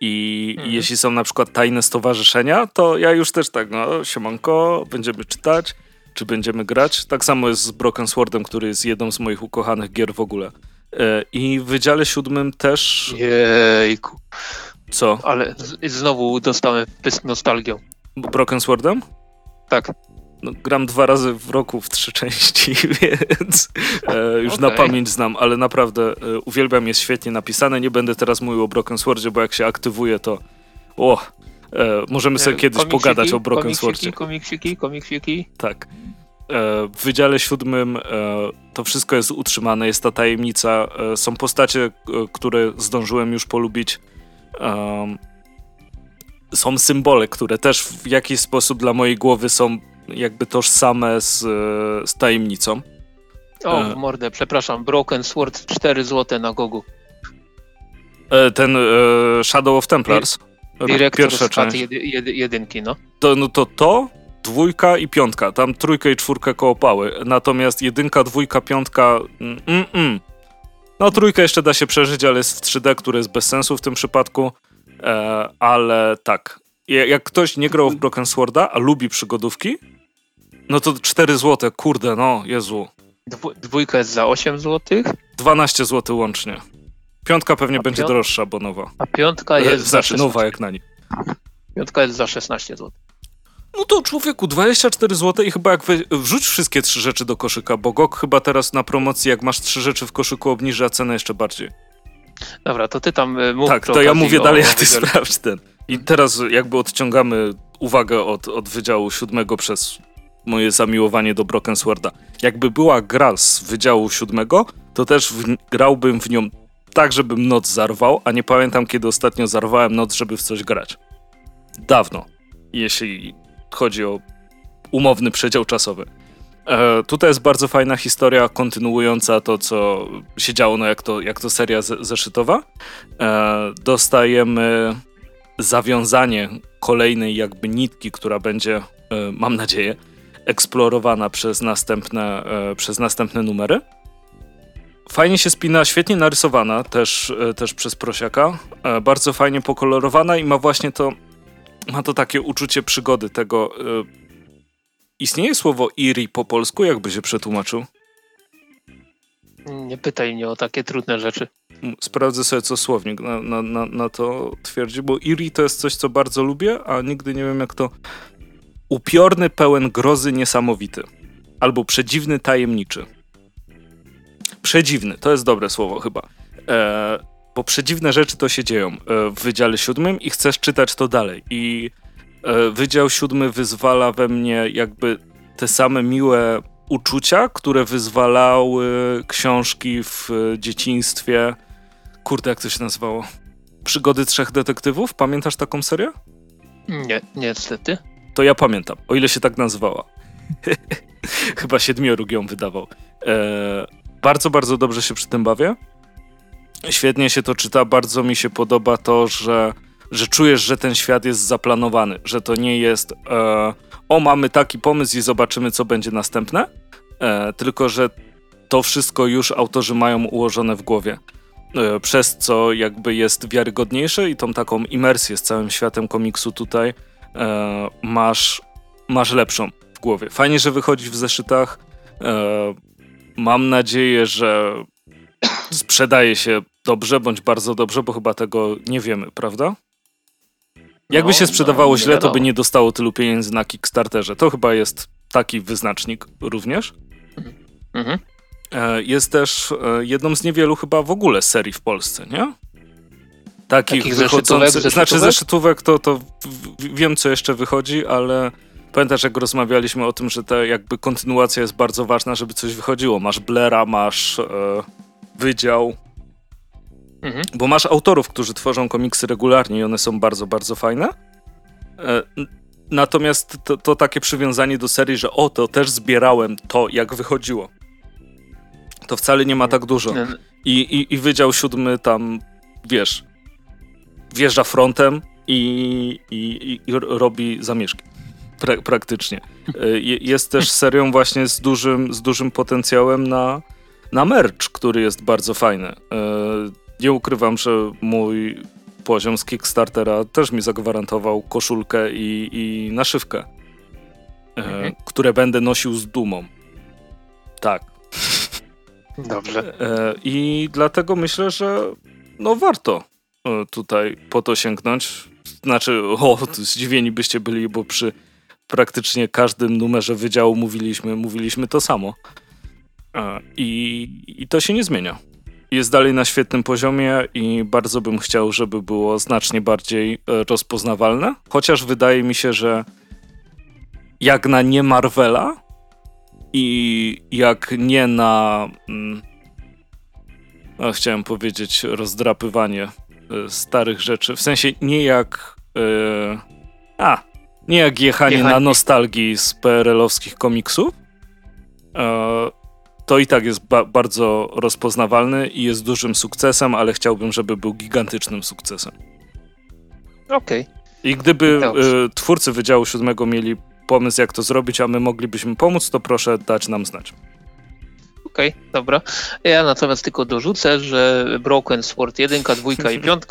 I mhm. jeśli są na przykład tajne stowarzyszenia, to ja już też tak, no, siemanko, będziemy czytać, czy będziemy grać. Tak samo jest z Broken Swordem, który jest jedną z moich ukochanych gier w ogóle. E, I w Wydziale Siódmym też... Jejku. Co? Ale znowu dostałem pysk nostalgią. Broken Swordem? Tak. No, gram dwa razy w roku w trzy części, więc e, już okay. na pamięć znam, ale naprawdę e, uwielbiam, jest świetnie napisane. Nie będę teraz mówił o Broken Swordzie, bo jak się aktywuje, to o, e, możemy sobie kiedyś komiksiki, pogadać o Broken komiksiki, Swordzie. Komiksiki, komiksiki. Tak. E, w Wydziale Siódmym e, to wszystko jest utrzymane, jest ta tajemnica. E, są postacie, które zdążyłem już polubić. Są symbole, które też w jakiś sposób dla mojej głowy są jakby tożsame z, z tajemnicą. O, w mordę, przepraszam. Broken Sword 4 zł na Gogu. Ten Shadow of Templars. Director's Pierwsza część. Jed, jedynki, no. To, no to to dwójka i piątka. Tam trójkę i czwórkę kołopały. Natomiast jedynka, dwójka, piątka. Mm, mm, mm. No, trójkę jeszcze da się przeżyć, ale jest w 3D, które jest bez sensu w tym przypadku. E, ale tak. Jak ktoś nie grał w Broken Sworda, a lubi przygodówki, No to 4 zł, kurde, no, Jezu. Dwu, dwójka jest za 8 zł, 12 zł łącznie. Piątka pewnie A będzie piąt- droższa, bo nowa. a piątka jest za Znaczy 16. nowa jak na nie. Piątka jest za 16 zł. No to człowieku, 24 zł i chyba jak we, wrzuć wszystkie trzy rzeczy do koszyka, bo GOG chyba teraz na promocji, jak masz trzy rzeczy w koszyku, obniża cenę jeszcze bardziej. Dobra, to ty tam y, mów tak, to ja mówię o- dalej, o a ty sprawdź ten. I teraz jakby odciągamy uwagę od, od Wydziału Siódmego przez moje zamiłowanie do Broken Sworda. Jakby była gra z Wydziału Siódmego, to też w, grałbym w nią tak, żebym noc zarwał, a nie pamiętam, kiedy ostatnio zarwałem noc, żeby w coś grać. Dawno, jeśli chodzi o umowny przedział czasowy. E, tutaj jest bardzo fajna historia kontynuująca to, co się działo, no jak to, jak to seria ze, zeszytowa. E, dostajemy zawiązanie kolejnej jakby nitki, która będzie, e, mam nadzieję, eksplorowana przez następne, e, przez następne numery. Fajnie się spina, świetnie narysowana też, e, też przez Prosiaka. E, bardzo fajnie pokolorowana i ma właśnie to, ma to takie uczucie przygody tego. Istnieje słowo Iri po polsku, jakby się przetłumaczył? Nie pytaj mnie o takie trudne rzeczy. Sprawdzę sobie, co słownik na, na, na, na to twierdzi, bo Iri to jest coś, co bardzo lubię, a nigdy nie wiem, jak to. Upiorny, pełen grozy, niesamowity. Albo przedziwny, tajemniczy. Przedziwny, to jest dobre słowo chyba. E, bo przedziwne rzeczy to się dzieją e, w Wydziale Siódmym i chcesz czytać to dalej. I e, Wydział Siódmy wyzwala we mnie jakby te same miłe uczucia, które wyzwalały książki w dzieciństwie. Kurde, jak to się nazywało? Przygody trzech detektywów? Pamiętasz taką serię? Nie, niestety. To ja pamiętam, o ile się tak nazywała. Chyba siedmioruk ją wydawał. E, bardzo, bardzo dobrze się przy tym bawię. Świetnie się to czyta, bardzo mi się podoba to, że, że czujesz, że ten świat jest zaplanowany, że to nie jest e, o, mamy taki pomysł i zobaczymy, co będzie następne, e, tylko że to wszystko już autorzy mają ułożone w głowie. Przez co jakby jest wiarygodniejsze i tą taką imersję z całym światem komiksu tutaj e, masz, masz lepszą w głowie. Fajnie, że wychodzi w zeszytach. E, mam nadzieję, że sprzedaje się dobrze bądź bardzo dobrze, bo chyba tego nie wiemy, prawda? Jakby No, się sprzedawało no, źle, to by nie dostało tylu pieniędzy na Kickstarterze. To chyba jest taki wyznacznik również. Mhm. E, Jest też e, jedną z niewielu chyba w ogóle serii w Polsce, nie? Takich, Takich wychodzących, zeszytówek, znaczy zeszytówek? to, to wiem co jeszcze wychodzi, ale pamiętasz jak rozmawialiśmy o tym, że ta jakby kontynuacja jest bardzo ważna, żeby coś wychodziło. Masz Blera, masz e, Wydział, Mhm. bo masz autorów, którzy tworzą komiksy regularnie i one są bardzo, bardzo fajne. E, Natomiast to, to takie przywiązanie do serii, że o, to też zbierałem to, jak wychodziło. To wcale nie ma tak dużo. Nie, I, i, i Wydział Siódmy tam, wiesz, wjeżdża frontem i, i, i, i ro- robi zamieszki. Pra, praktycznie. E, je- Jest też serią właśnie z dużym, z dużym potencjałem na, na merch, który jest bardzo fajny. E, Nie ukrywam, że mój poziom z Kickstartera też mi zagwarantował koszulkę i, i naszywkę, e, Mhm. które będę nosił z dumą. Tak. Dobrze. I dlatego myślę, że no warto tutaj po to sięgnąć. Znaczy, o, zdziwieni byście byli, bo przy praktycznie każdym numerze wydziału mówiliśmy, mówiliśmy to samo. I, I to się nie zmienia. Jest dalej na świetnym poziomie i bardzo bym chciał, żeby było znacznie bardziej e, rozpoznawalne. Chociaż wydaje mi się, że jak na nie Marvela i jak nie na. Mm, chciałem powiedzieć rozdrapywanie starych rzeczy. W sensie nie jak. E, a, nie jak jechanie Jechanie. na nostalgii z PRL-owskich komiksów. E, to i tak jest ba- bardzo rozpoznawalny i jest dużym sukcesem, ale chciałbym, żeby był gigantycznym sukcesem. Okej. I gdyby e, twórcy Wydziału Siódmego mieli pomysł, jak to zrobić, a my moglibyśmy pomóc, to proszę dać nam znać. Okej, dobra. Ja natomiast tylko dorzucę, że Broken Sword 1, 2 i 5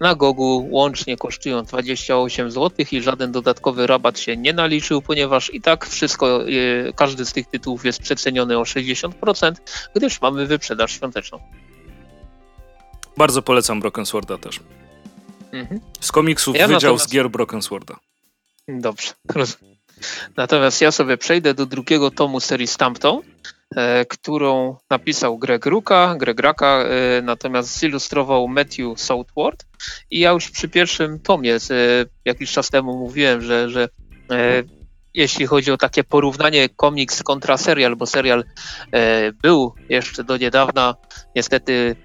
na Gogu łącznie kosztują 28 zł i żaden dodatkowy rabat się nie naliczył, ponieważ i tak wszystko, y, każdy z tych tytułów jest przeceniony o 60%, gdyż mamy wyprzedaż świąteczną. Bardzo polecam Broken Sworda też. Mhm. Z komiksów ja wydział natomiast... z gier Broken Sworda. Dobrze, Natomiast ja sobie przejdę do drugiego tomu serii Stampton, e, którą napisał Greg Ruka, Greg Raka, e, natomiast zilustrował Matthew Southward. I ja już przy pierwszym tomie, e, jakiś czas temu mówiłem, że, że e, jeśli chodzi o takie porównanie komiks kontra serial, bo serial e, był jeszcze do niedawna niestety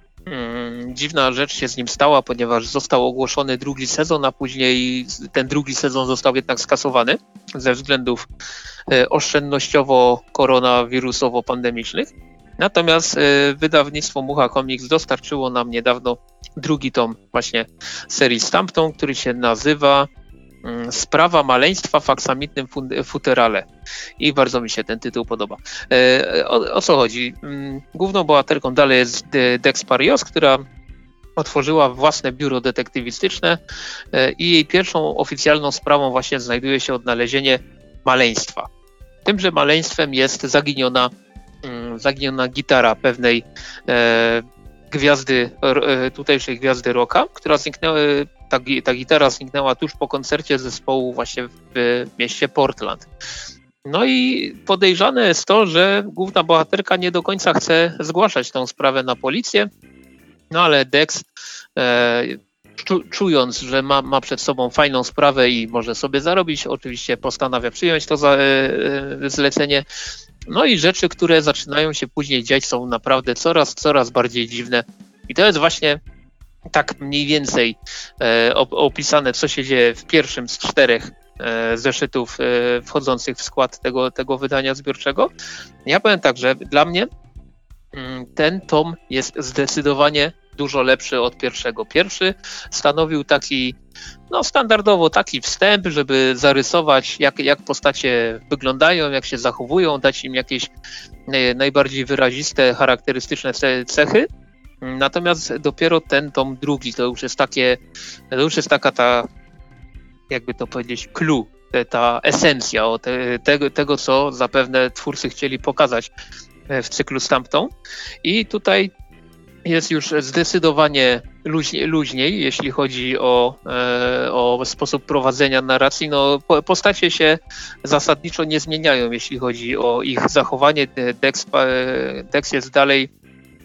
dziwna rzecz się z nim stała, ponieważ został ogłoszony drugi sezon, a później ten drugi sezon został jednak skasowany ze względów e, oszczędnościowo-koronawirusowo-pandemicznych. Natomiast e, wydawnictwo Mucha Comics dostarczyło nam niedawno drugi tom właśnie serii Stampton, który się nazywa Mm, sprawa maleństwa w aksamitnym futerale. I bardzo mi się ten tytuł podoba. E, o, o co chodzi? Mm, główną bohaterką dalej jest Dex Parios, która otworzyła własne biuro detektywistyczne e, i jej pierwszą oficjalną sprawą właśnie znajduje się odnalezienie maleństwa. Tymże maleństwem jest zaginiona, mm, zaginiona gitara pewnej e, gwiazdy, tutejszej gwiazdy rocka, która zniknęła, ta, ta gitara zniknęła tuż po koncercie zespołu właśnie w mieście Portland. No i podejrzane jest to, że główna bohaterka nie do końca chce zgłaszać tą sprawę na policję, no ale Dex, e, czując, że ma, ma, przed sobą fajną sprawę i może sobie zarobić, oczywiście postanawia przyjąć to za, e, e zlecenie. No i rzeczy, które zaczynają się później dziać, są naprawdę coraz, coraz bardziej dziwne. I to jest właśnie tak mniej więcej e, opisane, co się dzieje w pierwszym z czterech e, zeszytów e, wchodzących w skład tego, tego wydania zbiorczego. Ja powiem tak, że dla mnie mm, ten tom jest zdecydowanie dużo lepszy od pierwszego. Pierwszy stanowił taki, no standardowo taki wstęp, żeby zarysować, jak, jak postacie wyglądają, jak się zachowują, dać im jakieś najbardziej wyraziste, charakterystyczne cechy. Natomiast dopiero ten tom drugi to już jest takie, to już jest taka ta, jakby to powiedzieć, clue, ta esencja o te, tego, tego, co zapewne twórcy chcieli pokazać e, w cyklu Stampton. I tutaj jest już zdecydowanie luźniej, luźniej jeśli chodzi o, e, o sposób prowadzenia narracji. No, postacie się zasadniczo nie zmieniają, jeśli chodzi o ich zachowanie. Dex, e, Dex jest dalej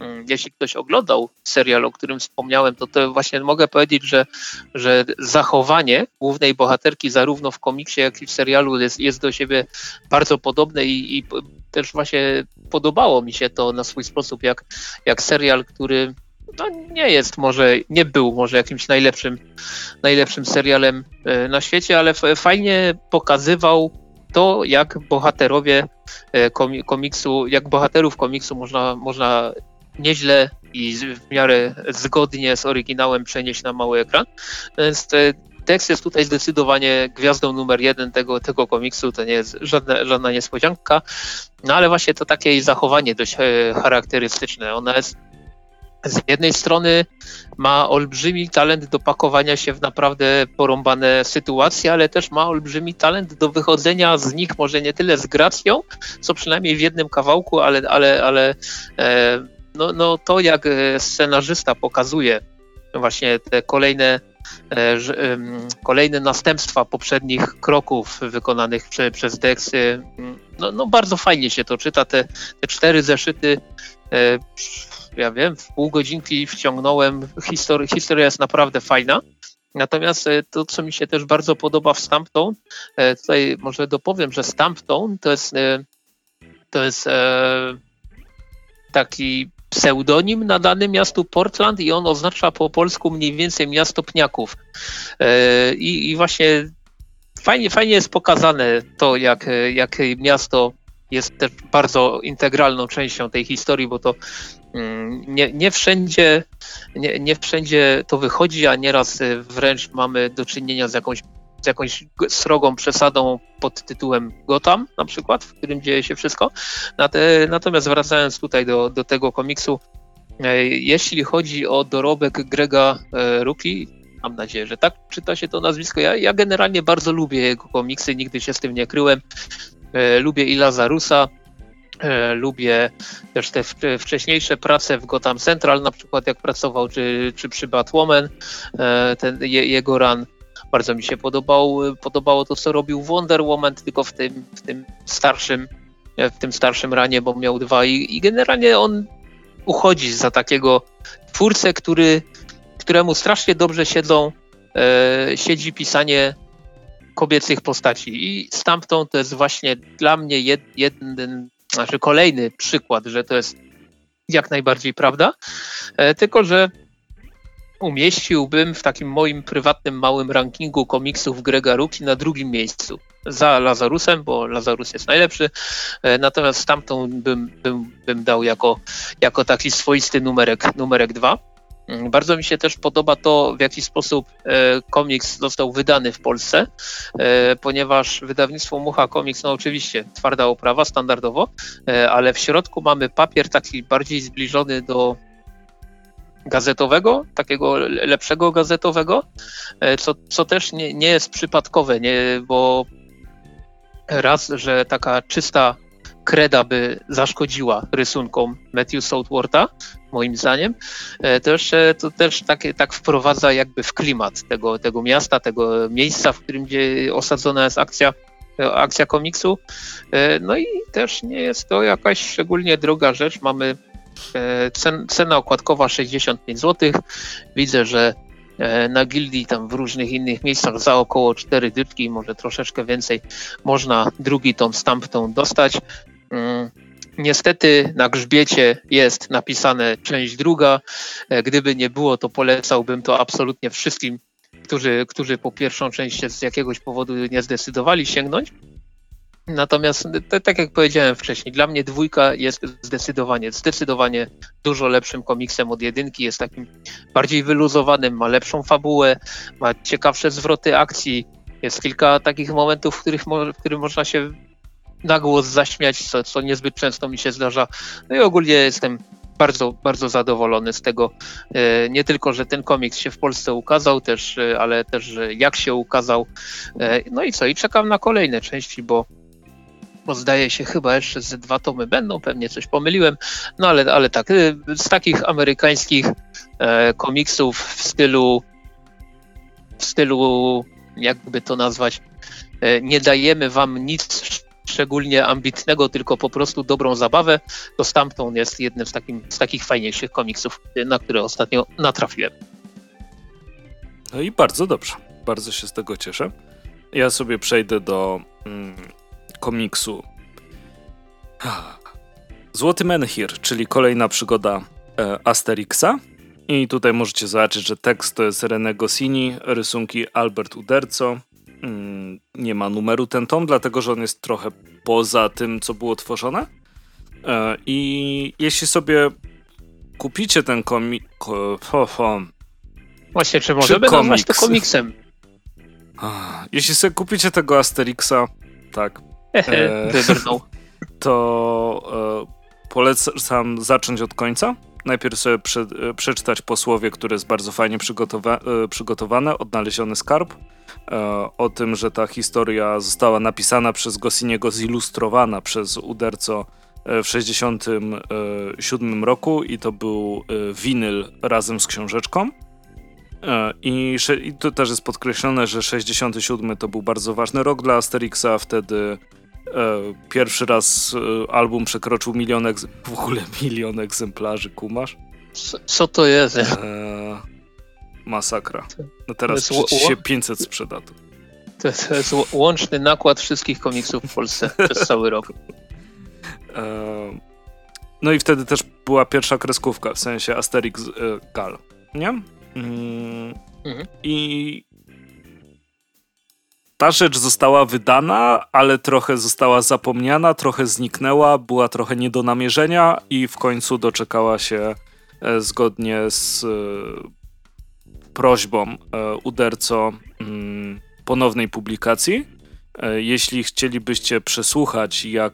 Mm, jeśli ktoś oglądał serial, o którym wspomniałem, to, to właśnie mogę powiedzieć, że, że zachowanie głównej bohaterki zarówno w komiksie, jak i w serialu jest, jest do siebie bardzo podobne i, i też właśnie podobało mi się to na swój sposób, jak, jak serial, który no nie jest może, nie był może jakimś najlepszym, najlepszym serialem e, na świecie, ale fajnie pokazywał to, jak bohaterowie e, komiksu, jak bohaterów komiksu można, można nieźle i w miarę zgodnie z oryginałem przenieść na mały ekran. Więc tekst jest tutaj zdecydowanie gwiazdą numer jeden tego, tego komiksu, to nie jest żadna, żadna niespodzianka, no ale właśnie to takie zachowanie dość e, charakterystyczne. Ona jest z jednej strony ma olbrzymi talent do pakowania się w naprawdę porąbane sytuacje, ale też ma olbrzymi talent do wychodzenia z nich, może nie tyle z gracją, co przynajmniej w jednym kawałku, ale, ale, ale e, no, no to jak e, scenarzysta pokazuje właśnie te kolejne, e, kolejne następstwa poprzednich kroków wykonanych prze, przez Dex, no, no, bardzo fajnie się to czyta. Te, te cztery zeszyty, ja wiem, w pół godzinki wciągnąłem. Historia, historia jest naprawdę fajna. Natomiast to, co mi się też bardzo podoba w Stampton, tutaj może dopowiem, że Stampton to jest, to jest taki pseudonim nadany miastu Portland i on oznacza po polsku mniej więcej miasto pniaków. E, I, i właśnie fajnie, fajnie jest pokazane to, jak, jak miasto jest też bardzo integralną częścią tej historii, bo to nie, nie, wszędzie, nie, nie wszędzie to wychodzi, a nieraz wręcz mamy do czynienia z jakąś z jakąś srogą przesadą pod tytułem Gotham na przykład, w którym dzieje się wszystko. Natomiast wracając tutaj do, do tego komiksu, e, jeśli chodzi o dorobek Grega e, Ruki, Mam nadzieję, że tak czyta się to nazwisko. Ja, ja generalnie bardzo lubię jego komiksy, nigdy się z tym nie kryłem. E, lubię i Lazarusa, lubię też te wcześniejsze prace w Gotham Central, na przykład jak pracował, czy, czy przy Batwoman, e, ten, je, jego run. Bardzo mi się podobał, podobało to, co robił Wonder Woman, tylko w tym, w tym starszym w tym starszym ranie, bo miał dwa i, i generalnie on uchodzi za takiego twórcę, który, któremu strasznie dobrze siedzą, e, siedzi pisanie kobiecych postaci. I stamtąd to jest właśnie dla mnie jed, jeden, znaczy kolejny przykład, że to jest jak najbardziej prawda. E, tylko, że umieściłbym w takim moim prywatnym małym rankingu komiksów Grega Ruki na drugim miejscu. Za Lazarusem, bo Lazarus jest najlepszy, e, natomiast stamtąd bym, bym, bym dał jako, jako taki swoisty numerek, numerek dwa. Mm, bardzo mi się też podoba to, w jaki sposób e, komiks został wydany w Polsce, e, ponieważ wydawnictwo Mucha Comics, no oczywiście twarda oprawa standardowo, ale w środku mamy papier taki bardziej zbliżony do gazetowego, takiego lepszego gazetowego, e, co, co też nie, nie jest przypadkowe, nie, bo raz, że taka czysta kreda by zaszkodziła rysunkom Matthew Southwortha, moim zdaniem, e, też, to też tak, tak wprowadza jakby w klimat tego, tego miasta, tego miejsca, w którym gdzie osadzona jest akcja, akcja komiksu. E, no i też nie jest to jakaś szczególnie droga rzecz. Mamy E, cen, cena okładkowa 65 zł. Widzę, że e, na gildii tam w różnych innych miejscach za około 4 dytki, może troszeczkę więcej, można drugi tom stamptą dostać. Niestety na grzbiecie jest napisane część druga. E, gdyby nie było, to polecałbym to absolutnie wszystkim, którzy, którzy po pierwszą część z jakiegoś powodu nie zdecydowali sięgnąć. Natomiast tak jak powiedziałem wcześniej, dla mnie dwójka jest zdecydowanie, zdecydowanie dużo lepszym komiksem od jedynki, jest takim bardziej wyluzowanym, ma lepszą fabułę, ma ciekawsze zwroty akcji, jest kilka takich momentów, w których, w których można się na głos zaśmiać, co, co niezbyt często mi się zdarza. No i ogólnie jestem bardzo, bardzo zadowolony z tego. E, nie tylko, że ten komiks się w Polsce ukazał, też, e, ale też, jak się ukazał. E, no i co? I czekam na kolejne części, bo bo zdaje się chyba jeszcze ze dwa tomy będą, pewnie coś pomyliłem, no ale, ale tak, z takich amerykańskich komiksów w stylu w stylu, jakby to nazwać, nie dajemy wam nic szczególnie ambitnego, tylko po prostu dobrą zabawę, to stamtąd jest jednym z, takim, z takich fajniejszych komiksów, na które ostatnio natrafiłem. No i bardzo dobrze. Bardzo się z tego cieszę. Ja sobie przejdę do mm, komiksu. Złoty Menhir, czyli kolejna przygoda e, Asterixa. I tutaj możecie zobaczyć, że tekst to jest René Goscinny, rysunki Albert Uderzo. Mm, nie ma numeru ten tom, dlatego że on jest trochę poza tym, co było tworzone. E, I jeśli sobie kupicie ten komik... Właśnie, czy możemy czy nazwać to komiksem? Jeśli sobie kupicie tego Asterixa, tak, E. To e, polecam zacząć od końca. Najpierw sobie prze, e, przeczytać posłowie, które jest bardzo fajnie przygotowa e, przygotowane, odnaleziony skarb. E, o tym, że ta historia została napisana przez Gosiniego, zilustrowana przez Uderco w 1967 roku i to był winyl razem z książeczką. I, I to też jest podkreślone, że 67 to był bardzo ważny rok dla Asterixa, wtedy pierwszy raz e, album przekroczył milion, w ogóle milion egzemplarzy, kumasz? Co, co to jest? E, masakra. No teraz to się 500 sprzeda. To. To jest łączny nakład wszystkich komiksów w Polsce przez cały rok. E, no i wtedy też była pierwsza kreskówka, w sensie Asterix e, Gal, nie? Mm, mhm. I ta rzecz została wydana, ale trochę została zapomniana, trochę zniknęła, była trochę nie do namierzenia i w końcu doczekała się e, zgodnie z e, prośbą e, Uderco mm, ponownej publikacji. Jeśli chcielibyście przesłuchać, jak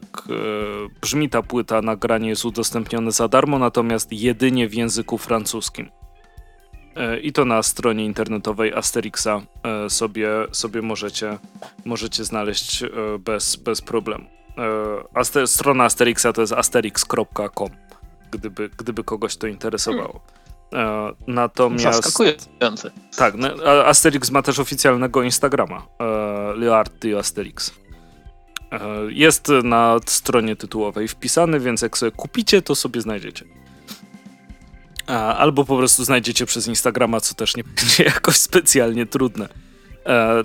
brzmi ta płyta, nagranie jest udostępnione za darmo, natomiast jedynie w języku francuskim. E, I to na stronie internetowej Asterixa e, sobie, sobie możecie, możecie znaleźć e, bez, bez problemu. Aster strona Asterixa to jest asterix.com, gdyby, gdyby kogoś to interesowało. Natomiast. Zaskakujące. Tak, no, Asterix ma też oficjalnego Instagrama. Leart Asterix. Jest na stronie tytułowej wpisany, więc jak sobie kupicie, to sobie znajdziecie. Albo po prostu znajdziecie przez Instagrama, co też nie będzie jakoś specjalnie trudne. E,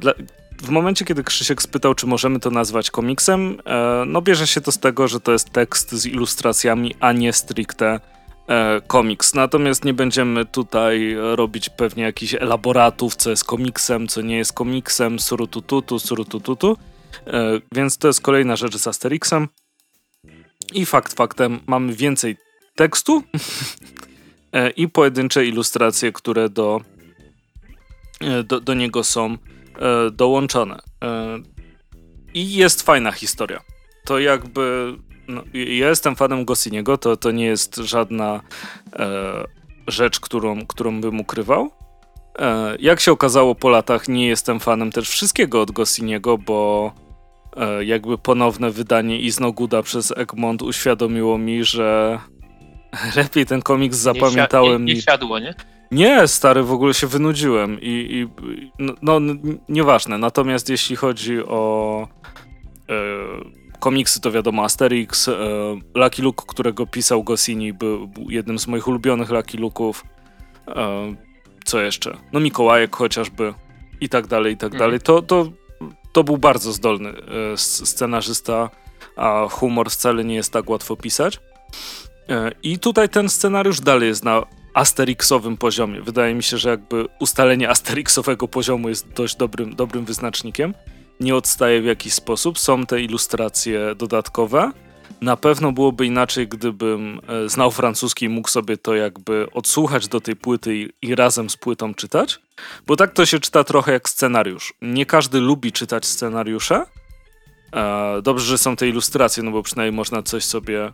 w momencie, kiedy Krzysiek spytał, czy możemy to nazwać komiksem, e, no bierze się to z tego, że to jest tekst z ilustracjami, a nie stricte e, komiks. Natomiast nie będziemy tutaj robić pewnie jakichś elaboratów, co jest komiksem, co nie jest komiksem, surutututu, surutututu. Więc to jest kolejna rzecz z Asterixem. I fakt faktem, mamy więcej tekstu, i pojedyncze ilustracje, które do, e, do, do niego są e, dołączone. I jest fajna historia. To jakby. No, ja jestem fanem Gossiniego, to, to nie jest żadna rzecz, którą, którą bym ukrywał. jak się okazało po latach, nie jestem fanem też wszystkiego od Gossiniego, bo jakby ponowne wydanie Iznoguda przez Egmont uświadomiło mi, że lepiej ten komiks zapamiętałem. Nie, nie, nie siadło, nie? Nie, stary, w ogóle się wynudziłem i, i no, no, nieważne. Natomiast jeśli chodzi o e, komiksy, to wiadomo Asterix, e, Lucky Luke, którego pisał Gosini, był, był jednym z moich ulubionych Lucky Luke'ów. E, co jeszcze? No Mikołajek chociażby i tak dalej, i tak mhm. dalej. To, to, to był bardzo zdolny e, scenarzysta, a humor wcale nie jest tak łatwo pisać. E, I tutaj ten scenariusz dalej jest na asterixowym poziomie. Wydaje mi się, że jakby ustalenie asterixowego poziomu jest dość dobrym, dobrym wyznacznikiem. Nie odstaje w jakiś sposób. Są te ilustracje dodatkowe. Na pewno byłoby inaczej, gdybym e, znał francuski i mógł sobie to jakby odsłuchać do tej płyty i, i, razem z płytą czytać. Bo tak to się czyta trochę jak scenariusz. Nie każdy lubi czytać scenariusze. E, dobrze, że są te ilustracje, no bo przynajmniej można coś sobie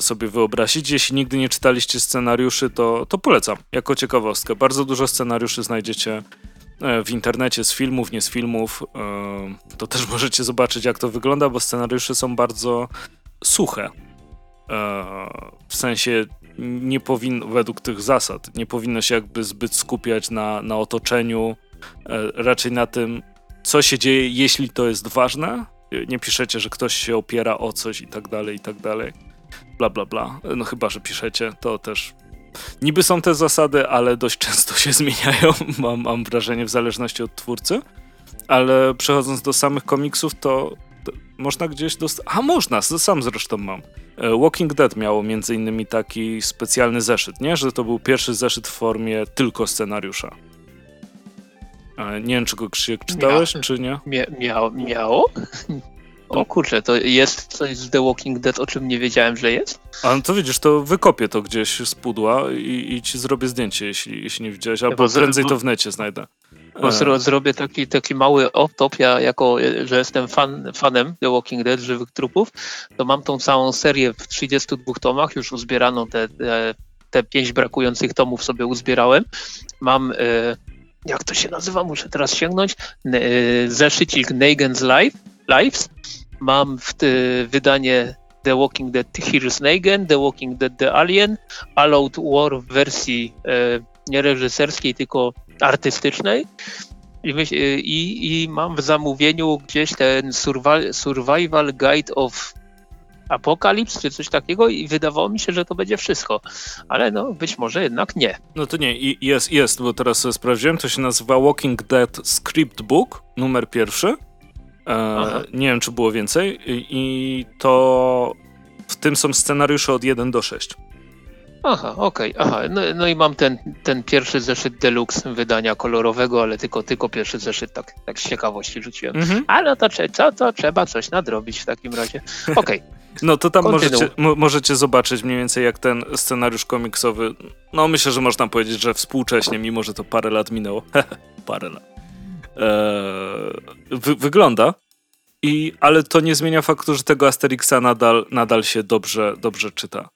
sobie wyobrazić. Jeśli nigdy nie czytaliście scenariuszy, to, to polecam jako ciekawostkę. Bardzo dużo scenariuszy znajdziecie e, w internecie z filmów, nie z filmów. E, to też możecie zobaczyć, jak to wygląda, bo scenariusze są bardzo suche. W sensie nie powinno, według tych zasad, nie powinno się jakby zbyt skupiać na, na otoczeniu, raczej na tym, co się dzieje, jeśli to jest ważne. Nie piszecie, że ktoś się opiera o coś i tak dalej, i tak dalej bla bla bla. No chyba, że piszecie, to też niby są te zasady, ale dość często się zmieniają, mam, mam wrażenie, w zależności od twórcy. Ale przechodząc do samych komiksów, to, można gdzieś dostać. A można, sam zresztą mam. E, Walking Dead miało między innymi taki specjalny zeszyt, nie? Że to był pierwszy zeszyt w formie tylko scenariusza. E, nie wiem, czy go Krzysiek czytałeś, Mia czy nie? Mia miało? miało? O kurczę, to jest coś z The Walking Dead, o czym nie wiedziałem, że jest? A no to widzisz, to wykopię to gdzieś z pudła i, i ci zrobię zdjęcie, jeśli, jeśli nie widziałeś, albo bo prędzej to w necie znajdę. Bo e. zrobię taki, taki mały off-top, ja jako, że jestem fan, fanem The Walking Dead, żywych trupów, to mam tą całą serię w 32 tomach, już uzbieraną, te, te, te pięć brakujących tomów sobie uzbierałem. Mam... E, jak to się nazywa, muszę teraz sięgnąć, e, zeszycik Negan's Life, Lives Mam w wydanie The Walking Dead Here's Negan, The Walking Dead The Alien, All Out War w wersji e, nie reżyserskiej, tylko artystycznej. I, e, i, I, mam w zamówieniu gdzieś ten survival, survival Guide of Apocalypse, czy coś takiego i wydawało mi się, że to będzie wszystko. Ale no, być może jednak nie. No to nie, jest, jest, bo teraz sprawdziłem, to się nazywa Walking Dead Script Book, numer pierwszy. E, nie wiem, czy było więcej. I to w tym są scenariusze od 1 do 6. Aha, okej, okay, aha. No, no, i mam ten, ten pierwszy zeszyt deluxe wydania kolorowego, ale tylko, tylko pierwszy zeszyt, tak, tak z ciekawości rzuciłem. Mhm. Ale to, to, to trzeba coś nadrobić w takim razie. Okej. Okay. No to tam możecie, możecie zobaczyć mniej więcej jak ten scenariusz komiksowy, no myślę, że można powiedzieć, że współcześnie, mimo że to parę lat minęło. parę lat. Eee, wy, wygląda. I, ale to nie zmienia faktu, że tego Asterixa nadal, nadal się dobrze, dobrze czyta.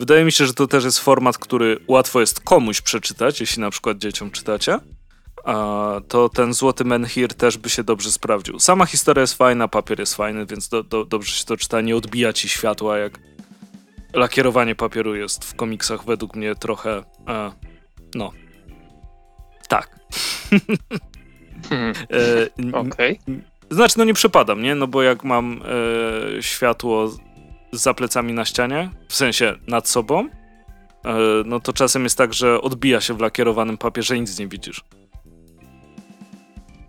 wydaje mi się, że to też jest format, który łatwo jest komuś przeczytać, jeśli na przykład dzieciom czytacie. To ten Złoty Menhir też by się dobrze sprawdził. Sama historia jest fajna, papier jest fajny, więc do, do, dobrze się to czyta. Nie odbija ci światła, jak lakierowanie papieru jest w komiksach według mnie trochę. E, no. Tak. Hmm. e, Okej. Okay. Znaczy, no nie przepadam, nie? No bo jak mam e, światło za plecami na ścianie, w sensie nad sobą, e, no to czasem jest tak, że odbija się w lakierowanym papierze i nic nie widzisz.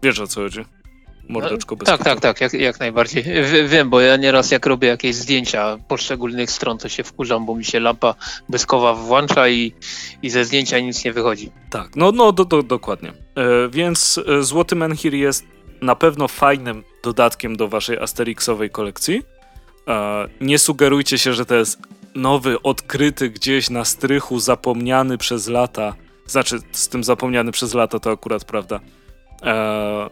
Wiesz o co chodzi? Mordeczko bez Tak, tak, tak, jak, jak najbardziej. wiem, bo ja nieraz jak robię jakieś zdjęcia poszczególnych stron, to się wkurzam, bo mi się lampa błyskowa włącza i, i ze zdjęcia nic nie wychodzi. Tak, no, no do, do, dokładnie. E, więc e, Złoty Menhir jest na pewno fajnym dodatkiem do waszej Asterixowej kolekcji. E, nie sugerujcie się, że to jest nowy, odkryty gdzieś na strychu, zapomniany przez lata. Znaczy, z tym zapomniany przez lata to akurat prawda. E,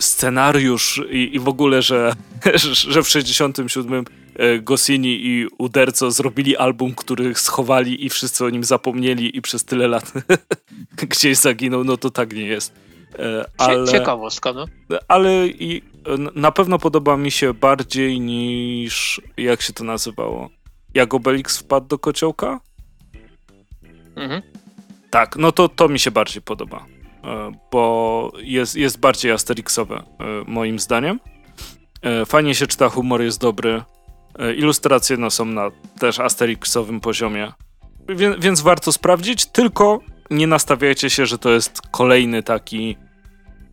scenariusz i, i w ogóle, że, że w 67 e, Gosini i Uderco zrobili album, który schowali i wszyscy o nim zapomnieli i przez tyle lat gdzieś zaginął, no to tak nie jest. E, ale, Ciekawostka, no. Ale i na pewno podoba mi się bardziej niż, jak się to nazywało? Jak Obelix wpadł do kociołka? Mhm. Tak, no to, to mi się bardziej podoba. E, bo jest, jest bardziej asterixowe, e, moim zdaniem. E, fajnie się czyta, humor jest dobry. Ilustracje no, są na też asterixowym poziomie, Wie, więc warto sprawdzić, tylko nie nastawiajcie się, że to jest kolejny taki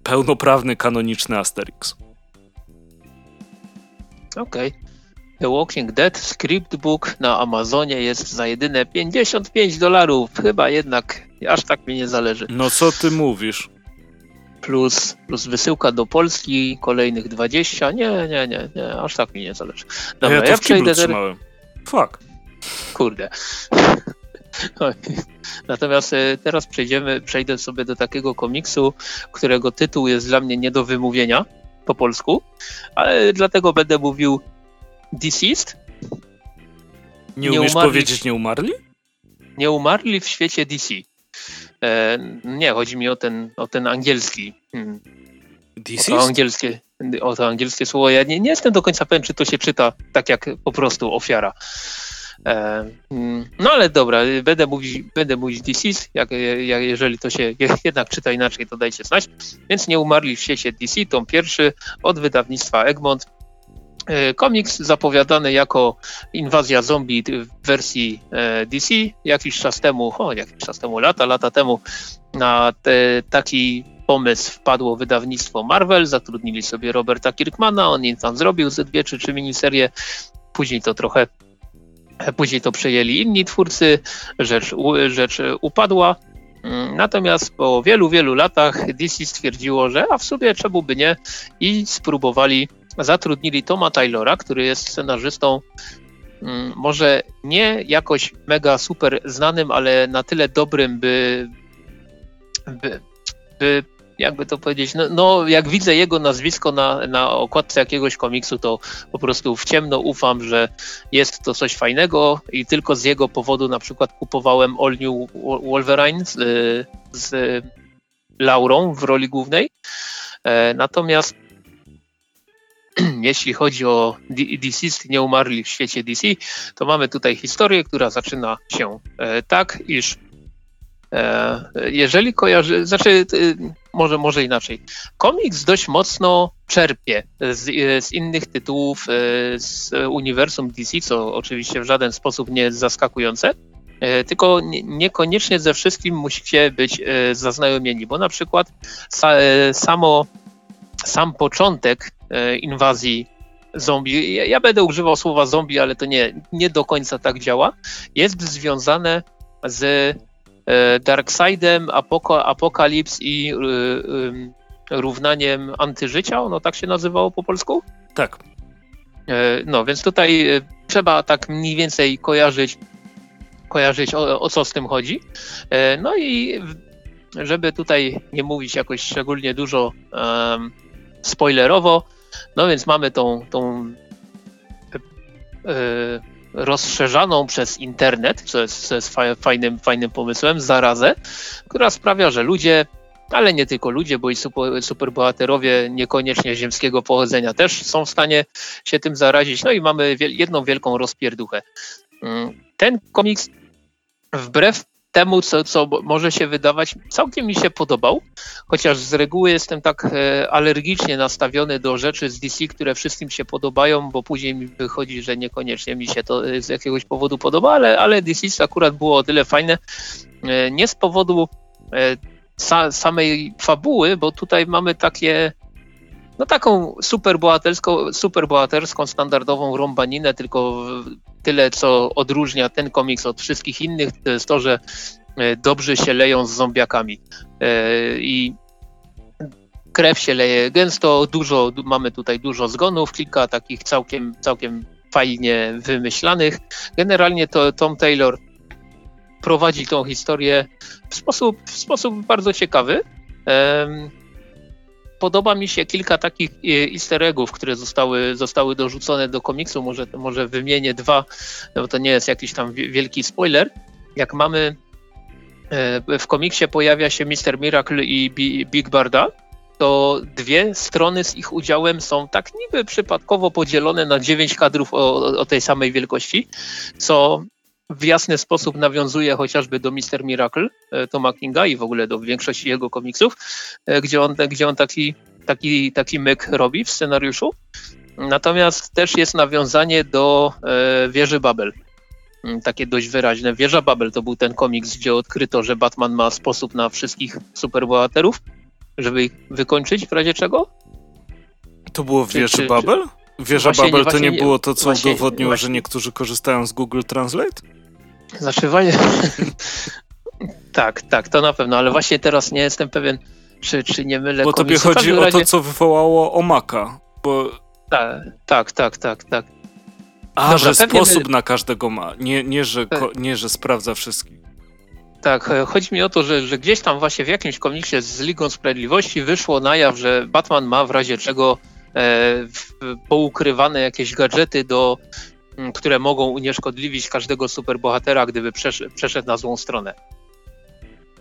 pełnoprawny, kanoniczny Asterix. Okej. Okay. The Walking Dead Scriptbook na Amazonie jest za jedyne 55 dolarów. Chyba jednak aż tak mi nie zależy. No co ty mówisz? Plus, plus wysyłka do Polski, kolejnych 20. Nie, nie, nie, nie, aż tak mi nie zależy. Dobra, ja to ja w przejdę trzymałem. Fuck. Kurde. Natomiast e, teraz przejdziemy, przejdę sobie do takiego komiksu, którego tytuł jest dla mnie nie do wymówienia po polsku, ale dlatego będę mówił Deceased. Nie, nie umiesz umarli powiedzieć nie umarli? Nie umarli w świecie DC. E, nie, chodzi mi o ten, o ten angielski. Hmm. Deceased? O to angielskie, o to angielskie słowo. Ja nie, nie jestem do końca pewien, czy to się czyta tak jak po prostu ofiara. E, hmm. no ale dobra, będę mówić, będę mówić Deceased, jak, jak, jeżeli to się jednak czyta inaczej, to dajcie znać. Więc nie umarli w świecie DC, tom pierwszy od wydawnictwa Egmont. E, komiks zapowiadany jako inwazja zombie w wersji e, DC jakiś czas temu, o jakiś czas temu, lata, lata temu na te, taki pomysł wpadło wydawnictwo Marvel, zatrudnili sobie Roberta Kirkmana, on im tam zrobił ze dwie czy trzy miniserie, później to trochę, później to przejęli inni twórcy, rzecz, rzecz upadła, mm, Natomiast po wielu, wielu latach DC stwierdziło, że a w sumie czemu by nie? I spróbowali zatrudnili Toma Taylora, który jest scenarzystą mm, może nie jakoś mega super znanym, ale na tyle dobrym, by, by, by jakby to powiedzieć, no, no, jak widzę jego nazwisko na, na okładce jakiegoś komiksu, to po prostu w ciemno ufam, że jest to coś fajnego i tylko z jego powodu na przykład kupowałem All New Wolverine z, z Laurą w roli głównej. E, natomiast jeśli chodzi o DC, nie umarli w świecie DC, to mamy tutaj historię, która zaczyna się e, tak, iż e, jeżeli kojarzy, znaczy e, może, może inaczej. Komiks dość mocno czerpie z, z, innych tytułów z uniwersum DC, co oczywiście w żaden sposób nie jest zaskakujące, tylko niekoniecznie ze wszystkim musicie być zaznajomieni, bo na przykład samo sam początek inwazji zombie, ja, ja, będę używał słowa zombie, ale to nie, nie do końca tak działa, jest związane z e, Darkseidem, Apoko, Apokalips i e, równaniem antyżycia, ono tak się nazywało po polsku? Tak. No, więc tutaj trzeba tak mniej więcej kojarzyć, kojarzyć o, o co z tym chodzi. No i żeby tutaj nie mówić jakoś szczególnie dużo um, spoilerowo. No więc mamy tą, tą e, rozszerzaną przez internet, co jest, co jest fajnym, fajnym pomysłem, zarazę, która sprawia, że ludzie, ale nie tylko ludzie, bo i super, superbohaterowie niekoniecznie ziemskiego pochodzenia też są w stanie się tym zarazić. No i mamy jedną wielką rozpierduchę. Mm, ten komiks wbrew temu, co, co może się wydawać, całkiem mi się podobał, chociaż z reguły jestem tak e, alergicznie nastawiony do rzeczy z DC, które wszystkim się podobają, bo później mi wychodzi, że niekoniecznie mi się to e, z jakiegoś powodu podoba, ale, ale DC akurat było o tyle fajne, e, nie z powodu sa, samej fabuły, bo tutaj mamy takie no taką superbohaterską, superbohaterską standardową rąbaninę, tylko tyle, co odróżnia ten komiks od wszystkich innych, to jest to, że e, dobrze się leją z zombiakami. E, I krew się leje gęsto, dużo, mamy tutaj dużo zgonów, kilka takich całkiem, całkiem fajnie wymyślanych. Generalnie to Tom Taylor prowadzi tą historię w sposób, w sposób bardzo ciekawy podoba mi się kilka takich e, easter eggów, które zostały, zostały dorzucone do komiksu. Może, może wymienię dwa, no bo to nie jest jakiś tam wielki spoiler. Jak mamy e, w komiksie pojawia się Mr. Miracle i Big Barda, to dwie strony z ich udziałem są tak niby przypadkowo podzielone na dziewięć kadrów o, o tej samej wielkości, co w jasny sposób nawiązuje chociażby do Mister Miracle e, Toma Kinga i w ogóle do większości jego komiksów, e, gdzie on, gdzie on taki, taki, taki myk robi w scenariuszu. Natomiast też jest nawiązanie do e, wieży Babel. Mm, takie dość wyraźne. Wieża Babel to był ten komiks, gdzie odkryto, że Batman ma sposób na wszystkich superbohaterów, żeby ich wykończyć w razie czego. To było w Wieży Babel? Wieża właśnie, Babel to nie, nie było to, co właśnie, udowodniło, właśnie. że niektórzy korzystają z Google Translate? Zaszywanie. tak, tak, to na pewno, ale właśnie teraz nie jestem pewien, czy, czy nie mylę. Bo tobie chodzi o to, co wywołało Omaka. Bo... Tak, tak, tak, tak, tak. A, Dobra, że sposób my... na każdego ma, nie, nie, że, tak. nie, że sprawdza wszystkich. Tak, e, chodzi mi o to, że, że gdzieś tam właśnie w jakimś komiksie z Ligą Sprawiedliwości wyszło na jaw, że Batman ma w razie czego e, poukrywane jakieś gadżety do które mogą unieszkodliwić każdego superbohatera, gdyby przeszedł na złą stronę.